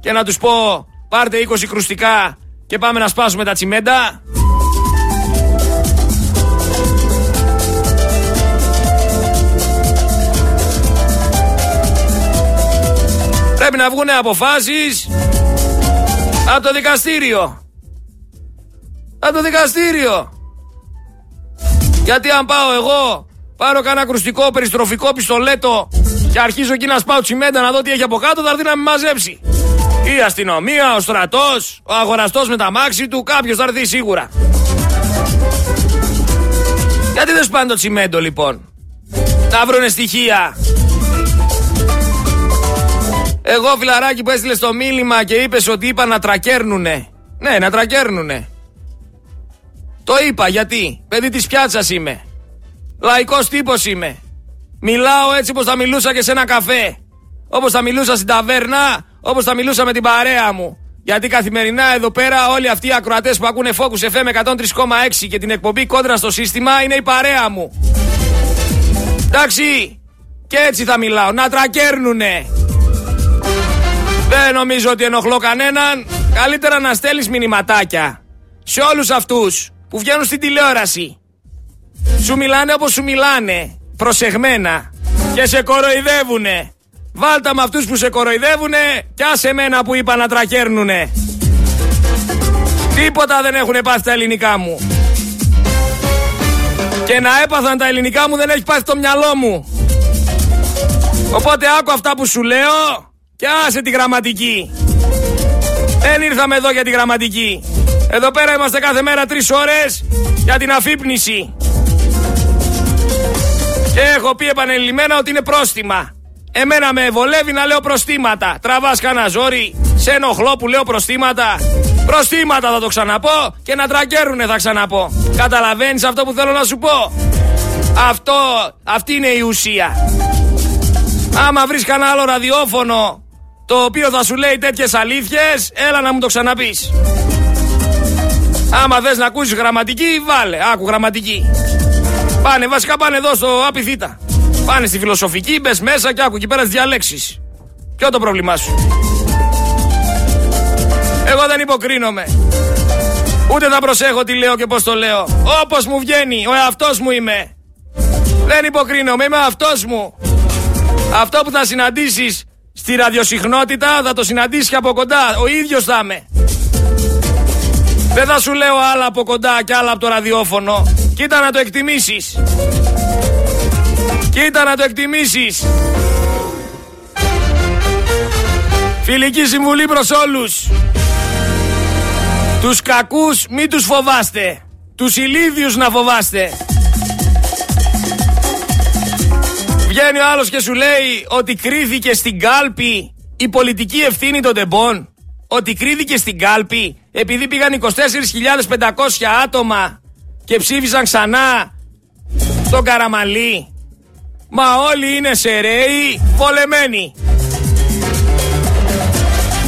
A: και να τους πω πάρτε 20 κρουστικά και πάμε να σπάσουμε τα τσιμέντα. Πρέπει να βγουν αποφάσεις από το δικαστήριο. Από το δικαστήριο. Γιατί αν πάω εγώ, πάρω κανένα κρουστικό περιστροφικό πιστολέτο και αρχίζω εκεί να σπάω τσιμέντα να δω τι έχει από κάτω, θα έρθει να με μαζέψει. Η αστυνομία, ο στρατός, ο αγοραστός με τα μάξι του, κάποιος θα έρθει σίγουρα. Γιατί δεν σπάνε το τσιμέντο λοιπόν; Να βρουνε στοιχεία. Εγώ φιλαράκι που έστειλες στο μήνυμα και είπες ότι είπα να τρακέρνουνε. Ναι, να τρακέρνουνε. Το είπα γιατί; Παιδί της πιάτσας είμαι. Λαϊκός τύπος είμαι. Μιλάω έτσι όπως θα μιλούσα και σε ένα καφέ. Όπως θα μιλούσα στην ταβέρνα, όπως θα μιλούσα με την παρέα μου. Γιατί καθημερινά εδώ πέρα όλοι αυτοί οι ακροατές που ακούνε Focus FM 103,6 και την εκπομπή κόντρα στο σύστημα είναι η παρέα μου. Εντάξει, και έτσι θα μιλάω, να τρακέρνουνε. Δεν νομίζω ότι ενοχλώ κανέναν. Καλύτερα να στέλνεις μηνυματάκια σε όλους αυτούς που βγαίνουν στην τηλεόραση. Σου μιλάνε όπως σου μιλάνε, προσεγμένα και σε κοροϊδεύουνε. Βάλτα με αυτούς που σε κοροϊδεύουνε κι άσε μένα που είπα να τρακέρνουνε. Τίποτα δεν έχουν πάθει τα ελληνικά μου. Και να έπαθαν τα ελληνικά μου δεν έχει πάθει το μυαλό μου. Οπότε άκου αυτά που σου λέω και άσε τη γραμματική. Δεν ήρθαμε εδώ για τη γραμματική. Εδώ πέρα είμαστε κάθε μέρα τρεις ώρες για την αφύπνιση. Και έχω πει επανελειμμένα ότι είναι πρόστιμα. Εμένα με βολεύει να λέω προστήματα. Τραβάς κανένα ζόρι, σε ενοχλώ που λέω προστήματα. Προστήματα θα το ξαναπώ και να τρακέρουνε θα ξαναπώ. Καταλαβαίνεις αυτό που θέλω να σου πω; Αυτό, αυτή είναι η ουσία. Άμα βρεις κανένα άλλο ραδιόφωνο το οποίο θα σου λέει τέτοιες αλήθειες, έλα να μου το ξαναπείς. Άμα θες να ακούσεις γραμματική, βάλε, άκου γραμματική. Πάνε, βασικά πάνε εδώ στο Απιθύτα. Πάνε στη φιλοσοφική, μπες μέσα και άκου εκεί πέρα τις διαλέξεις. Ποιο το πρόβλημά σου; Εγώ δεν υποκρίνομαι. Ούτε θα προσέχω τι λέω και πώς το λέω. Όπως μου βγαίνει, ο εαυτός μου είμαι. Δεν υποκρίνομαι, είμαι αυτό μου. Αυτό που θα συναντήσεις στη ραδιοσυχνότητα θα το συναντήσει από κοντά. Ο ίδιος θα είμαι. Δεν θα σου λέω άλλα από κοντά και άλλα από το ραδιόφωνο. Κοίτα να το εκτιμήσεις. Κοίτα να το εκτιμήσεις. Φιλική συμβουλή προς όλους. Τους κακούς μη τους φοβάστε. Τους ηλίδιους να φοβάστε. Βγαίνει ο άλλος και σου λέει ότι κρίθηκε στην κάλπη η πολιτική ευθύνη των τεμπών. Ότι κρίθηκε στην κάλπη επειδή πήγαν 24.500 άτομα και ψήφισαν ξανά τον Καραμαλή. Μα όλοι είναι σεραίοι, πολεμένοι.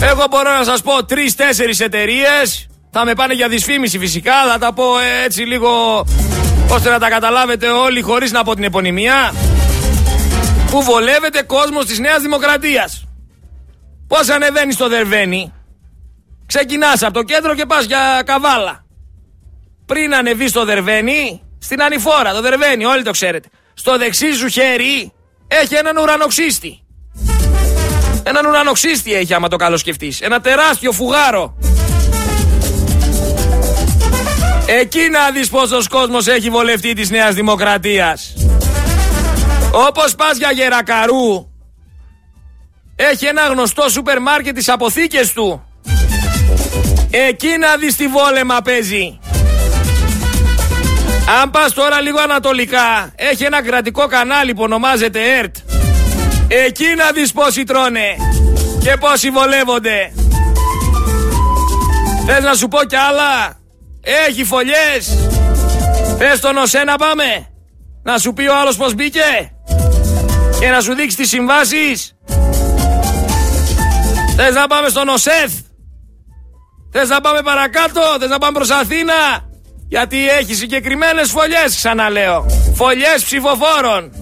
A: Εγώ μπορώ να σας πω τρεις-τέσσερις εταιρείες. Θα με πάνε για δυσφήμιση φυσικά, θα τα πω έτσι λίγο ώστε να τα καταλάβετε όλοι χωρίς να πω την επωνυμία. Που βολεύεται κόσμος της Νέας Δημοκρατίας. Πώς ανεβαίνει στο Δερβένι. Ξεκινάς από το κέντρο και πας για καβάλα. Πριν ανεβείς στο Δερβένι, στην ανηφόρα, το Δερβένι, όλοι το ξέρετε. Στο δεξί σου χέρι έχει έναν ουρανοξύστη. Έναν ουρανοξύστη έχει άμα το καλό σκεφτείς. Ένα τεράστιο φουγάρο. Εκεί να δεις πόσος κόσμος έχει βολευτεί της Νέας Δημοκρατίας. Όπως πας για Γερακαρού, έχει ένα γνωστό σούπερ μάρκετ τις αποθήκες του. Εκεί να δεις τι βόλεμα παίζει. Αν πας τώρα λίγο ανατολικά, έχει ένα κρατικό κανάλι που ονομάζεται ΕΡΤ. Εκεί να δεις πόσοι τρώνε και πόσοι βολεύονται. Θες να σου πω κι άλλα; Έχει φωλιές. Πες τον ΟΣΕ να πάμε; Να σου πει ο άλλος πως μπήκε; Και να σου δείξει τις συμβάσεις; Θες να πάμε στον ΟΣΕΘ. Θες να πάμε παρακάτω; Θες να πάμε προς Αθήνα; Γιατί έχει συγκεκριμένες φωλιές ξαναλέω. Φωλιές ψηφοφόρων.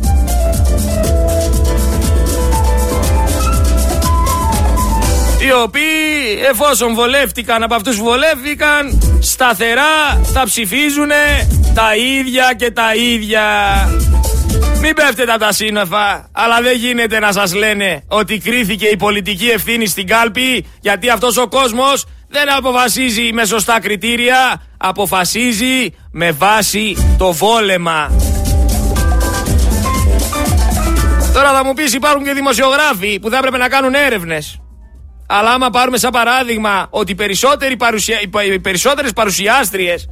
A: Οι οποίοι εφόσον βολεύτηκαν από αυτούς που βολεύτηκαν σταθερά θα ψηφίζουν τα ίδια και τα ίδια. Μην πέφτετε από τα σύννεφα, αλλά δεν γίνεται να σας λένε ότι κρίθηκε η πολιτική ευθύνη στην κάλπη γιατί αυτός ο κόσμος δεν αποφασίζει με σωστά κριτήρια, αποφασίζει με βάση το βόλεμα. Τώρα θα μου πεις υπάρχουν και δημοσιογράφοι που θα έπρεπε να κάνουν έρευνες. Αλλά άμα πάρουμε σαν παράδειγμα ότι οι, περισσότεροι παρουσια... οι περισσότερες παρουσιάστριες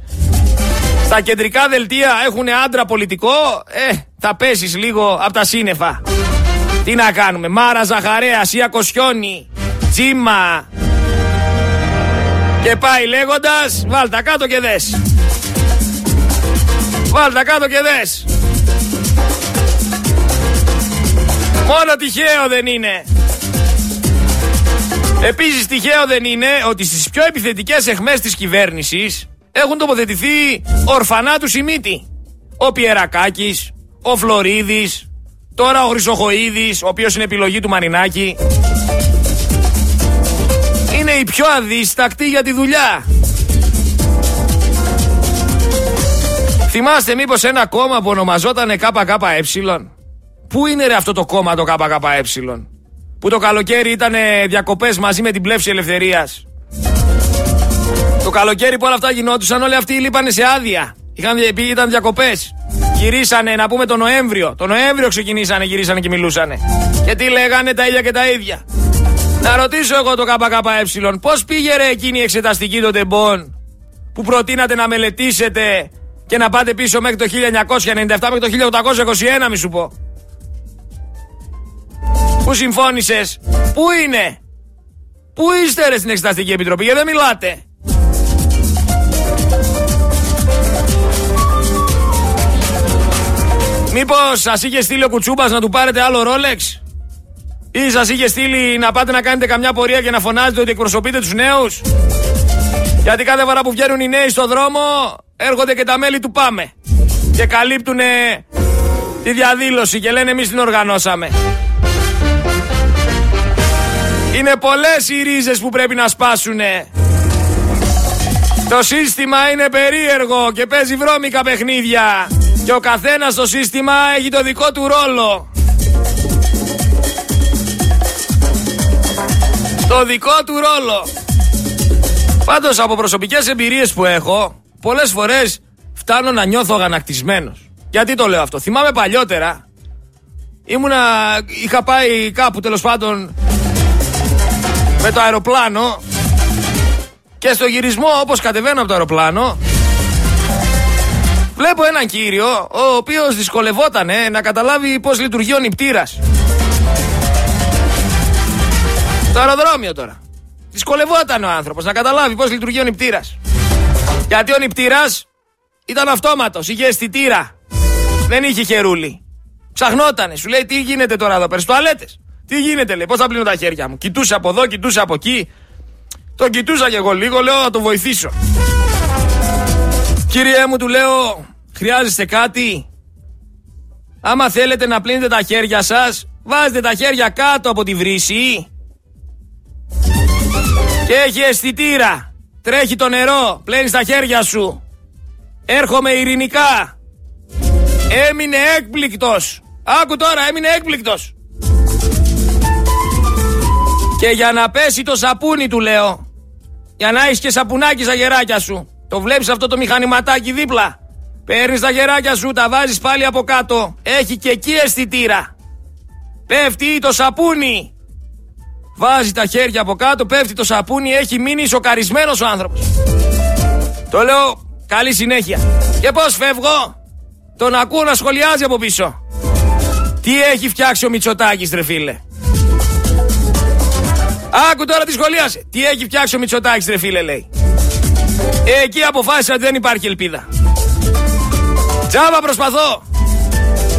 A: στα κεντρικά δελτία έχουν άντρα πολιτικό, ε, θα πέσεις λίγο από τα σύννεφα. Τι να κάνουμε, Μάρα Ζαχαρέας, Σία Κοσιόνη, Τζίμα, και πάει λέγοντας Βάλτα κάτω και δες. Βάλτα κάτω και δες. Μόνο τυχαίο δεν είναι. Επίσης τυχαίο δεν είναι ότι στις πιο επιθετικές εχμές της κυβέρνησης έχουν τοποθετηθεί ορφανά του Σιμίτη. Ο Πιερακάκης, ο Φλωρίδης, τώρα ο Χρυσοχοίδης, ο οποίος είναι επιλογή του Μαρινάκη είναι η πιο αδίστακτη για τη δουλειά. Θυμάστε μήπως ένα κόμμα που ονομαζόταν ΚΚΕ; Πού είναι ρε αυτό το κόμμα το ΚΚΕ; Που το καλοκαίρι ήταν διακοπές μαζί με την πλεύση ελευθερίας. Το καλοκαίρι που όλα αυτά γινόντουσαν όλοι αυτοί λείπανε σε άδεια. Είχαν, δια- ήταν διακοπές. Γυρίσανε, να πούμε, το Νοέμβριο. Το Νοέμβριο ξεκινήσανε, γυρίσανε και μιλούσανε. Και τι λέγανε τα ίδια και τα ίδια. Να ρωτήσω εγώ το ΚΚΕ, πώς πήγε ρε εκείνη η εξεταστική των τεμπών που προτείνατε να μελετήσετε και να πάτε πίσω μέχρι το 1997 μέχρι το 1821, μη σου πω. Πού συμφώνησες, Πού είναι, Πού είστε ρε στην Εξεταστική Επιτροπή, γιατί δεν μιλάτε. Μήπως σας είχε στείλει ο Κουτσούμπας να του πάρετε άλλο ρόλεξ, ή σας είχε στείλει να πάτε να κάνετε καμιά πορεία και να φωνάζετε ότι εκπροσωπείτε τους νέους; Γιατί κάθε φορά που βγαίνουν οι νέοι στο δρόμο, έρχονται και τα μέλη του Πάμε. Και καλύπτουν τη διαδήλωση και λένε εμείς την οργανώσαμε. Είναι πολλές οι ρίζες που πρέπει να σπάσουνε. Το σύστημα είναι περίεργο και παίζει βρώμικα παιχνίδια. Και ο καθένας στο σύστημα έχει το δικό του ρόλο. Το δικό του ρόλο. Πάντως από προσωπικές εμπειρίες που έχω, πολλές φορές φτάνω να νιώθω αγανακτισμένος. Γιατί το λέω αυτό; Θυμάμαι παλιότερα, ήμουνα, είχα πάει κάπου τέλος πάντων με το αεροπλάνο και στο γυρισμό όπως κατεβαίνω από το αεροπλάνο βλέπω έναν κύριο ο οποίος δυσκολευόταν να καταλάβει πώς λειτουργεί ο νηπτήρας. Το αεροδρόμιο τώρα. Δυσκολευόταν ο άνθρωπος να καταλάβει πώς λειτουργεί ο νηπτήρας. Γιατί ο νηπτήρας ήταν αυτόματος, είχε αισθητήρα. Δεν είχε χερούλι. Ψαχνότανε, σου λέει τι γίνεται τώρα εδώ πέρα, τουαλέτες. Τι γίνεται, λέει, πώς θα πλύνω τα χέρια μου. Κοιτούσα από εδώ, κοιτούσα από εκεί. Το κοιτούσα και εγώ λίγο, λέω να το βοηθήσω. Κύριε μου, του λέω, χρειάζεστε κάτι; Άμα θέλετε να πλύνετε τα χέρια σας, βάζετε τα χέρια κάτω από τη βρύση. Και έχει αισθητήρα. Τρέχει το νερό, πλένεις τα χέρια σου. Έρχομαι ειρηνικά. Έμεινε έκπληκτος. Άκου τώρα, έμεινε έκπληκτος. Και για να πέσει το σαπούνι του λέω. Για να έχεις και σαπουνάκι στα γεράκια σου. Το βλέπεις αυτό το μηχανηματάκι δίπλα. Παίρνεις τα γεράκια σου, τα βάζεις πάλι από κάτω. Έχει και εκεί αισθητήρα. Πέφτει το σαπούνι. Βάζει τα χέρια από κάτω, πέφτει το σαπούνι, έχει μείνει σοκαρισμένος ο άνθρωπος. Το λέω καλή συνέχεια. Και πώς φεύγω, τον ακούω να σχολιάζει από πίσω. Τι έχει φτιάξει ο Μητσοτάκης ρε φίλε; Άκου τώρα τι σχολίασε. Τι έχει φτιάξει ο Μητσοτάκης ρε φίλε λέει. Εκεί αποφάσισα ότι δεν υπάρχει ελπίδα. Τζάμπα προσπαθώ.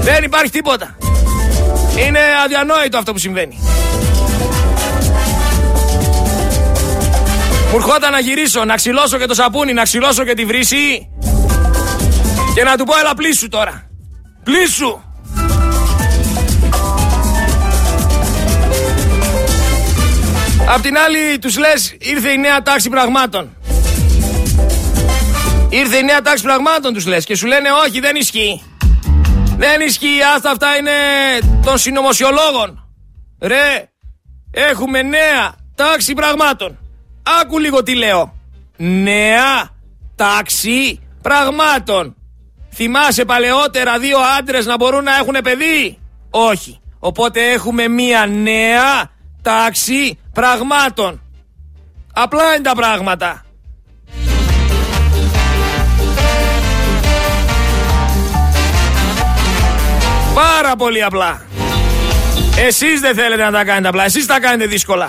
A: Δεν υπάρχει τίποτα. Είναι αδιανόητο αυτό που συμβαίνει. Μου ερχόταν να γυρίσω, να ξυλώσω και το σαπούνι, να ξυλώσω και τη βρύση και να του πω έλα πλήσου τώρα. Πλήσου. Απ' την άλλη τους λες ήρθε η νέα τάξη πραγμάτων. Ήρθε η νέα τάξη πραγμάτων τους λες και σου λένε όχι δεν ισχύει. Δεν ισχύει, άστα αυτά είναι των συνωμοσιολόγων. Ρε, έχουμε νέα τάξη πραγμάτων. Άκου λίγο τι λέω. Νέα τάξη πραγμάτων. Θυμάσαι παλαιότερα δύο άντρες να μπορούν να έχουν παιδί; Όχι. Οπότε έχουμε μία νέα τάξη πραγμάτων. Απλά είναι τα πράγματα. Πάρα πολύ απλά. Εσείς δεν θέλετε να τα κάνετε απλά, εσείς τα κάνετε δύσκολα.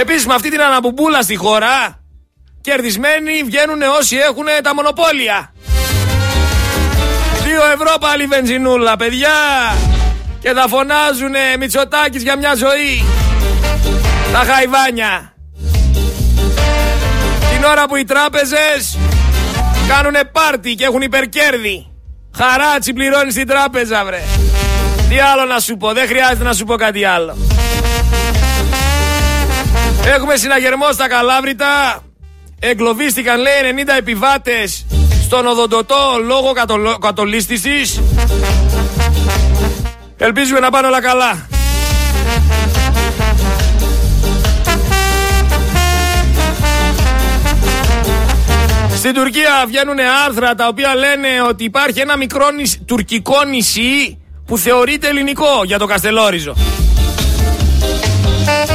A: Επίσης με αυτή την αναπομπούλα στη χώρα, κερδισμένοι βγαίνουν όσοι έχουν τα μονοπόλια. Δύο ευρώ πάλι βενζινούλα, παιδιά. Και θα φωνάζουνε Μητσοτάκης για μια ζωή. Τα χαϊβάνια. Την ώρα που οι τράπεζες κάνουνε πάρτι και έχουν υπερκέρδη. Χαράτσι πληρώνεις στην τράπεζα, βρε. Τι άλλο να σου πω, δεν χρειάζεται να σου πω κάτι άλλο. Έχουμε συναγερμό στα Καλάβρητα. Εγκλωβίστηκαν, λέει, 90 επιβάτες στον οδοντοτό λόγω κατολ... κατολίστησης. Ελπίζουμε να πάνε όλα καλά. Στην Τουρκία βγαίνουν άρθρα τα οποία λένε ότι υπάρχει ένα μικρό τουρκικό νησί που θεωρείται ελληνικό για το Καστελόριζο.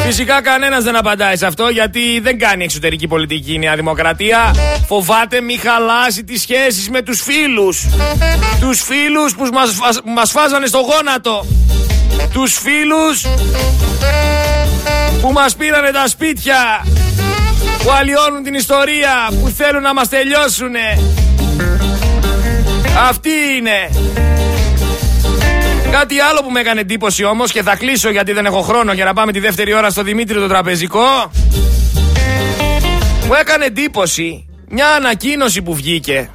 A: Φυσικά κανένας δεν απαντάει σε αυτό γιατί δεν κάνει εξωτερική πολιτική η Νέα Δημοκρατία. Φοβάται μη χαλάσει τις σχέσεις με τους φίλους. Τους φίλους που μας, μας φάζανε στο γόνατο. Τους φίλους που μας πήρανε τα σπίτια που αλλοιώνουν την ιστορία που θέλουν να μας τελειώσουνε Αυτή είναι Κάτι άλλο που με έκανε εντύπωση όμως και θα κλείσω γιατί δεν έχω χρόνο για να πάμε τη δεύτερη ώρα στο Δημήτρη το τραπεζικό. Μου έκανε εντύπωση μια ανακοίνωση που βγήκε.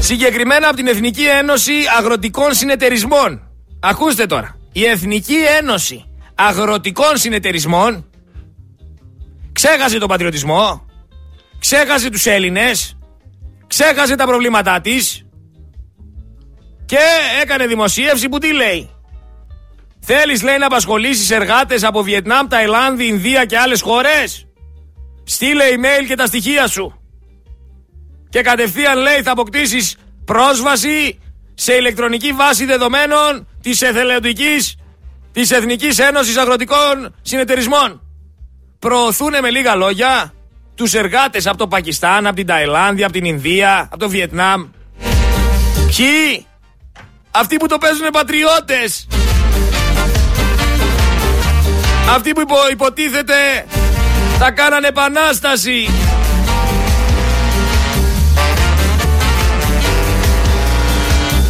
A: Συγκεκριμένα από την Εθνική Ένωση Αγροτικών Συνεταιρισμών. Ακούστε τώρα. Η Εθνική Ένωση Αγροτικών Συνεταιρισμών ξέχασε τον πατριωτισμό, ξέχασε τους Έλληνες, ξέχασε τα προβλήματά της και έκανε δημοσίευση που τι λέει; Θέλεις λέει να απασχολήσεις εργάτες από Βιετνάμ, Ταϊλάνδη, Ινδία και άλλες χώρες; Στείλε email και τα στοιχεία σου. Και κατευθείαν λέει θα αποκτήσεις πρόσβαση σε ηλεκτρονική βάση δεδομένων της εθελοντικής της Εθνικής Ένωσης Αγροτικών Συνεταιρισμών. Προωθούν με λίγα λόγια τους εργάτες από το Πακιστάν, από την Ταϊλάνδη, από την Ινδία, από το Βιετνάμ. Ποιοι αυτοί που το παίζουν πατριώτες. Αυτοί που υποτίθεται θα κάνανε επανάσταση.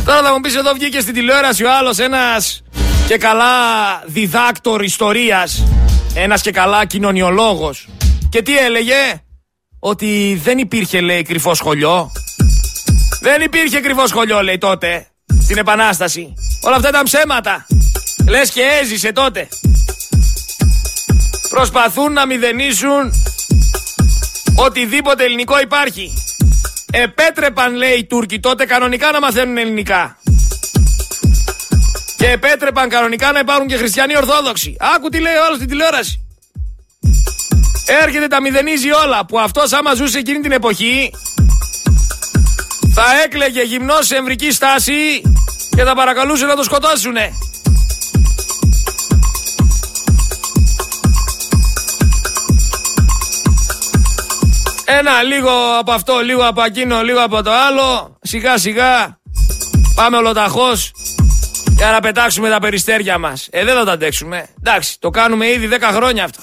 A: Τώρα θα μου πεις εδώ βγήκε στην τηλεόραση ο άλλος ένας και καλά διδάκτορ ιστορίας, ένας και καλά κοινωνιολόγος. Και τι έλεγε, ότι δεν υπήρχε λέει κρυφό σχολείο. Δεν υπήρχε κρυφό σχολείο λέει τότε στην Επανάσταση. Όλα αυτά ήταν ψέματα. Λες και έζησε τότε. Προσπαθούν να μηδενίσουν οτιδήποτε ελληνικό υπάρχει. Επέτρεπαν λέει οι Τούρκοι τότε κανονικά να μαθαίνουν ελληνικά. Και επέτρεπαν κανονικά να υπάρχουν και χριστιανοί Ορθόδοξοι. Άκου τι λέει ο άλλος στην τηλεόραση. Έρχεται τα μηδενίζει όλα που αυτός άμα ζούσε εκείνη την εποχή θα έκλεγε γυμνός σε εμβρική στάση και θα παρακαλούσε να το σκοτώσουνε. Ένα λίγο από αυτό, λίγο από εκείνο, λίγο από το άλλο. Σιγά σιγά πάμε ολοταχώς για να πετάξουμε τα περιστέρια μας. Ε, δεν θα τα αντέξουμε. Εντάξει, το κάνουμε ήδη 10 χρόνια αυτό.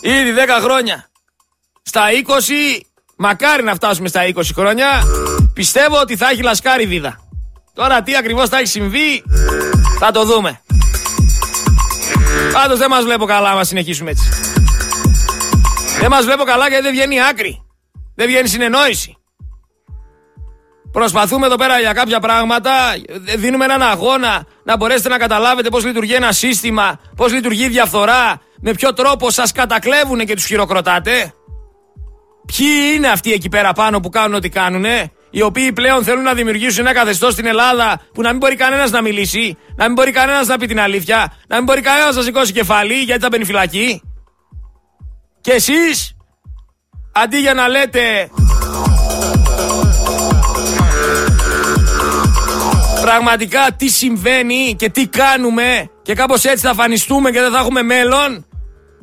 A: Ήδη 10 χρόνια. Στα 20 Μακάρι να φτάσουμε στα 20 χρόνια. Πιστεύω ότι θα έχει λασκάρι βίδα. Τώρα τι ακριβώς θα έχει συμβεί θα το δούμε. Πάντως δεν μας βλέπω καλά να συνεχίσουμε έτσι. Δεν μας βλέπω καλά γιατί δεν βγαίνει άκρη. Δεν βγαίνει συνεννόηση. Προσπαθούμε εδώ πέρα για κάποια πράγματα, δίνουμε έναν αγώνα να μπορέσετε να καταλάβετε πώς λειτουργεί ένα σύστημα, πώς λειτουργεί η διαφθορά, με ποιο τρόπο σας κατακλέβουν και τους χειροκροτάτε. Ποιοι είναι αυτοί εκεί πέρα πάνω που κάνουν ό,τι κάνουν, οι οποίοι πλέον θέλουν να δημιουργήσουν ένα καθεστώς στην Ελλάδα που να μην μπορεί κανένας να μιλήσει, να μην μπορεί κανένας να πει την αλήθεια, να μην μπορεί κανένας να σηκώσει κεφάλι γιατί θα μπαίνει φυλακή. Και εσείς, αντί για να λέτε. Πραγματικά τι συμβαίνει και τι κάνουμε και κάπως έτσι θα φανιστούμε και δεν θα έχουμε μέλλον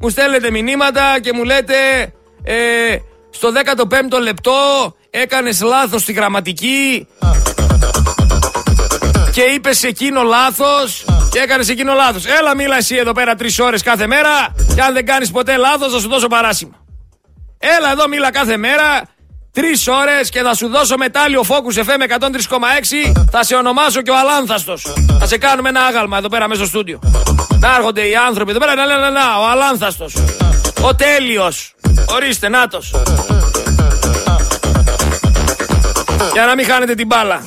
A: μου στέλνετε μηνύματα και μου λέτε ε, στο 15ο λεπτό έκανες λάθος στη γραμματική και είπες εκείνο λάθος και έκανες εκείνο λάθος. Έλα μίλα εσύ εδώ πέρα τρεις ώρες κάθε μέρα και αν δεν κάνεις ποτέ λάθος θα σου δώσω παράσημα. Έλα εδώ μίλα κάθε μέρα Τρεις ώρες και θα σου δώσω μετάλλιο Focus FM 103,6. Θα σε ονομάσω και ο Αλάνθαστος. Θα σε κάνουμε ένα άγαλμα εδώ πέρα μέσα στο στούντιο. Να έρχονται οι άνθρωποι εδώ πέρα να λένε να, ο Αλάνθαστος. Ο τέλειος. Ορίστε, νάτος. Για να μην χάνετε την μπάλα.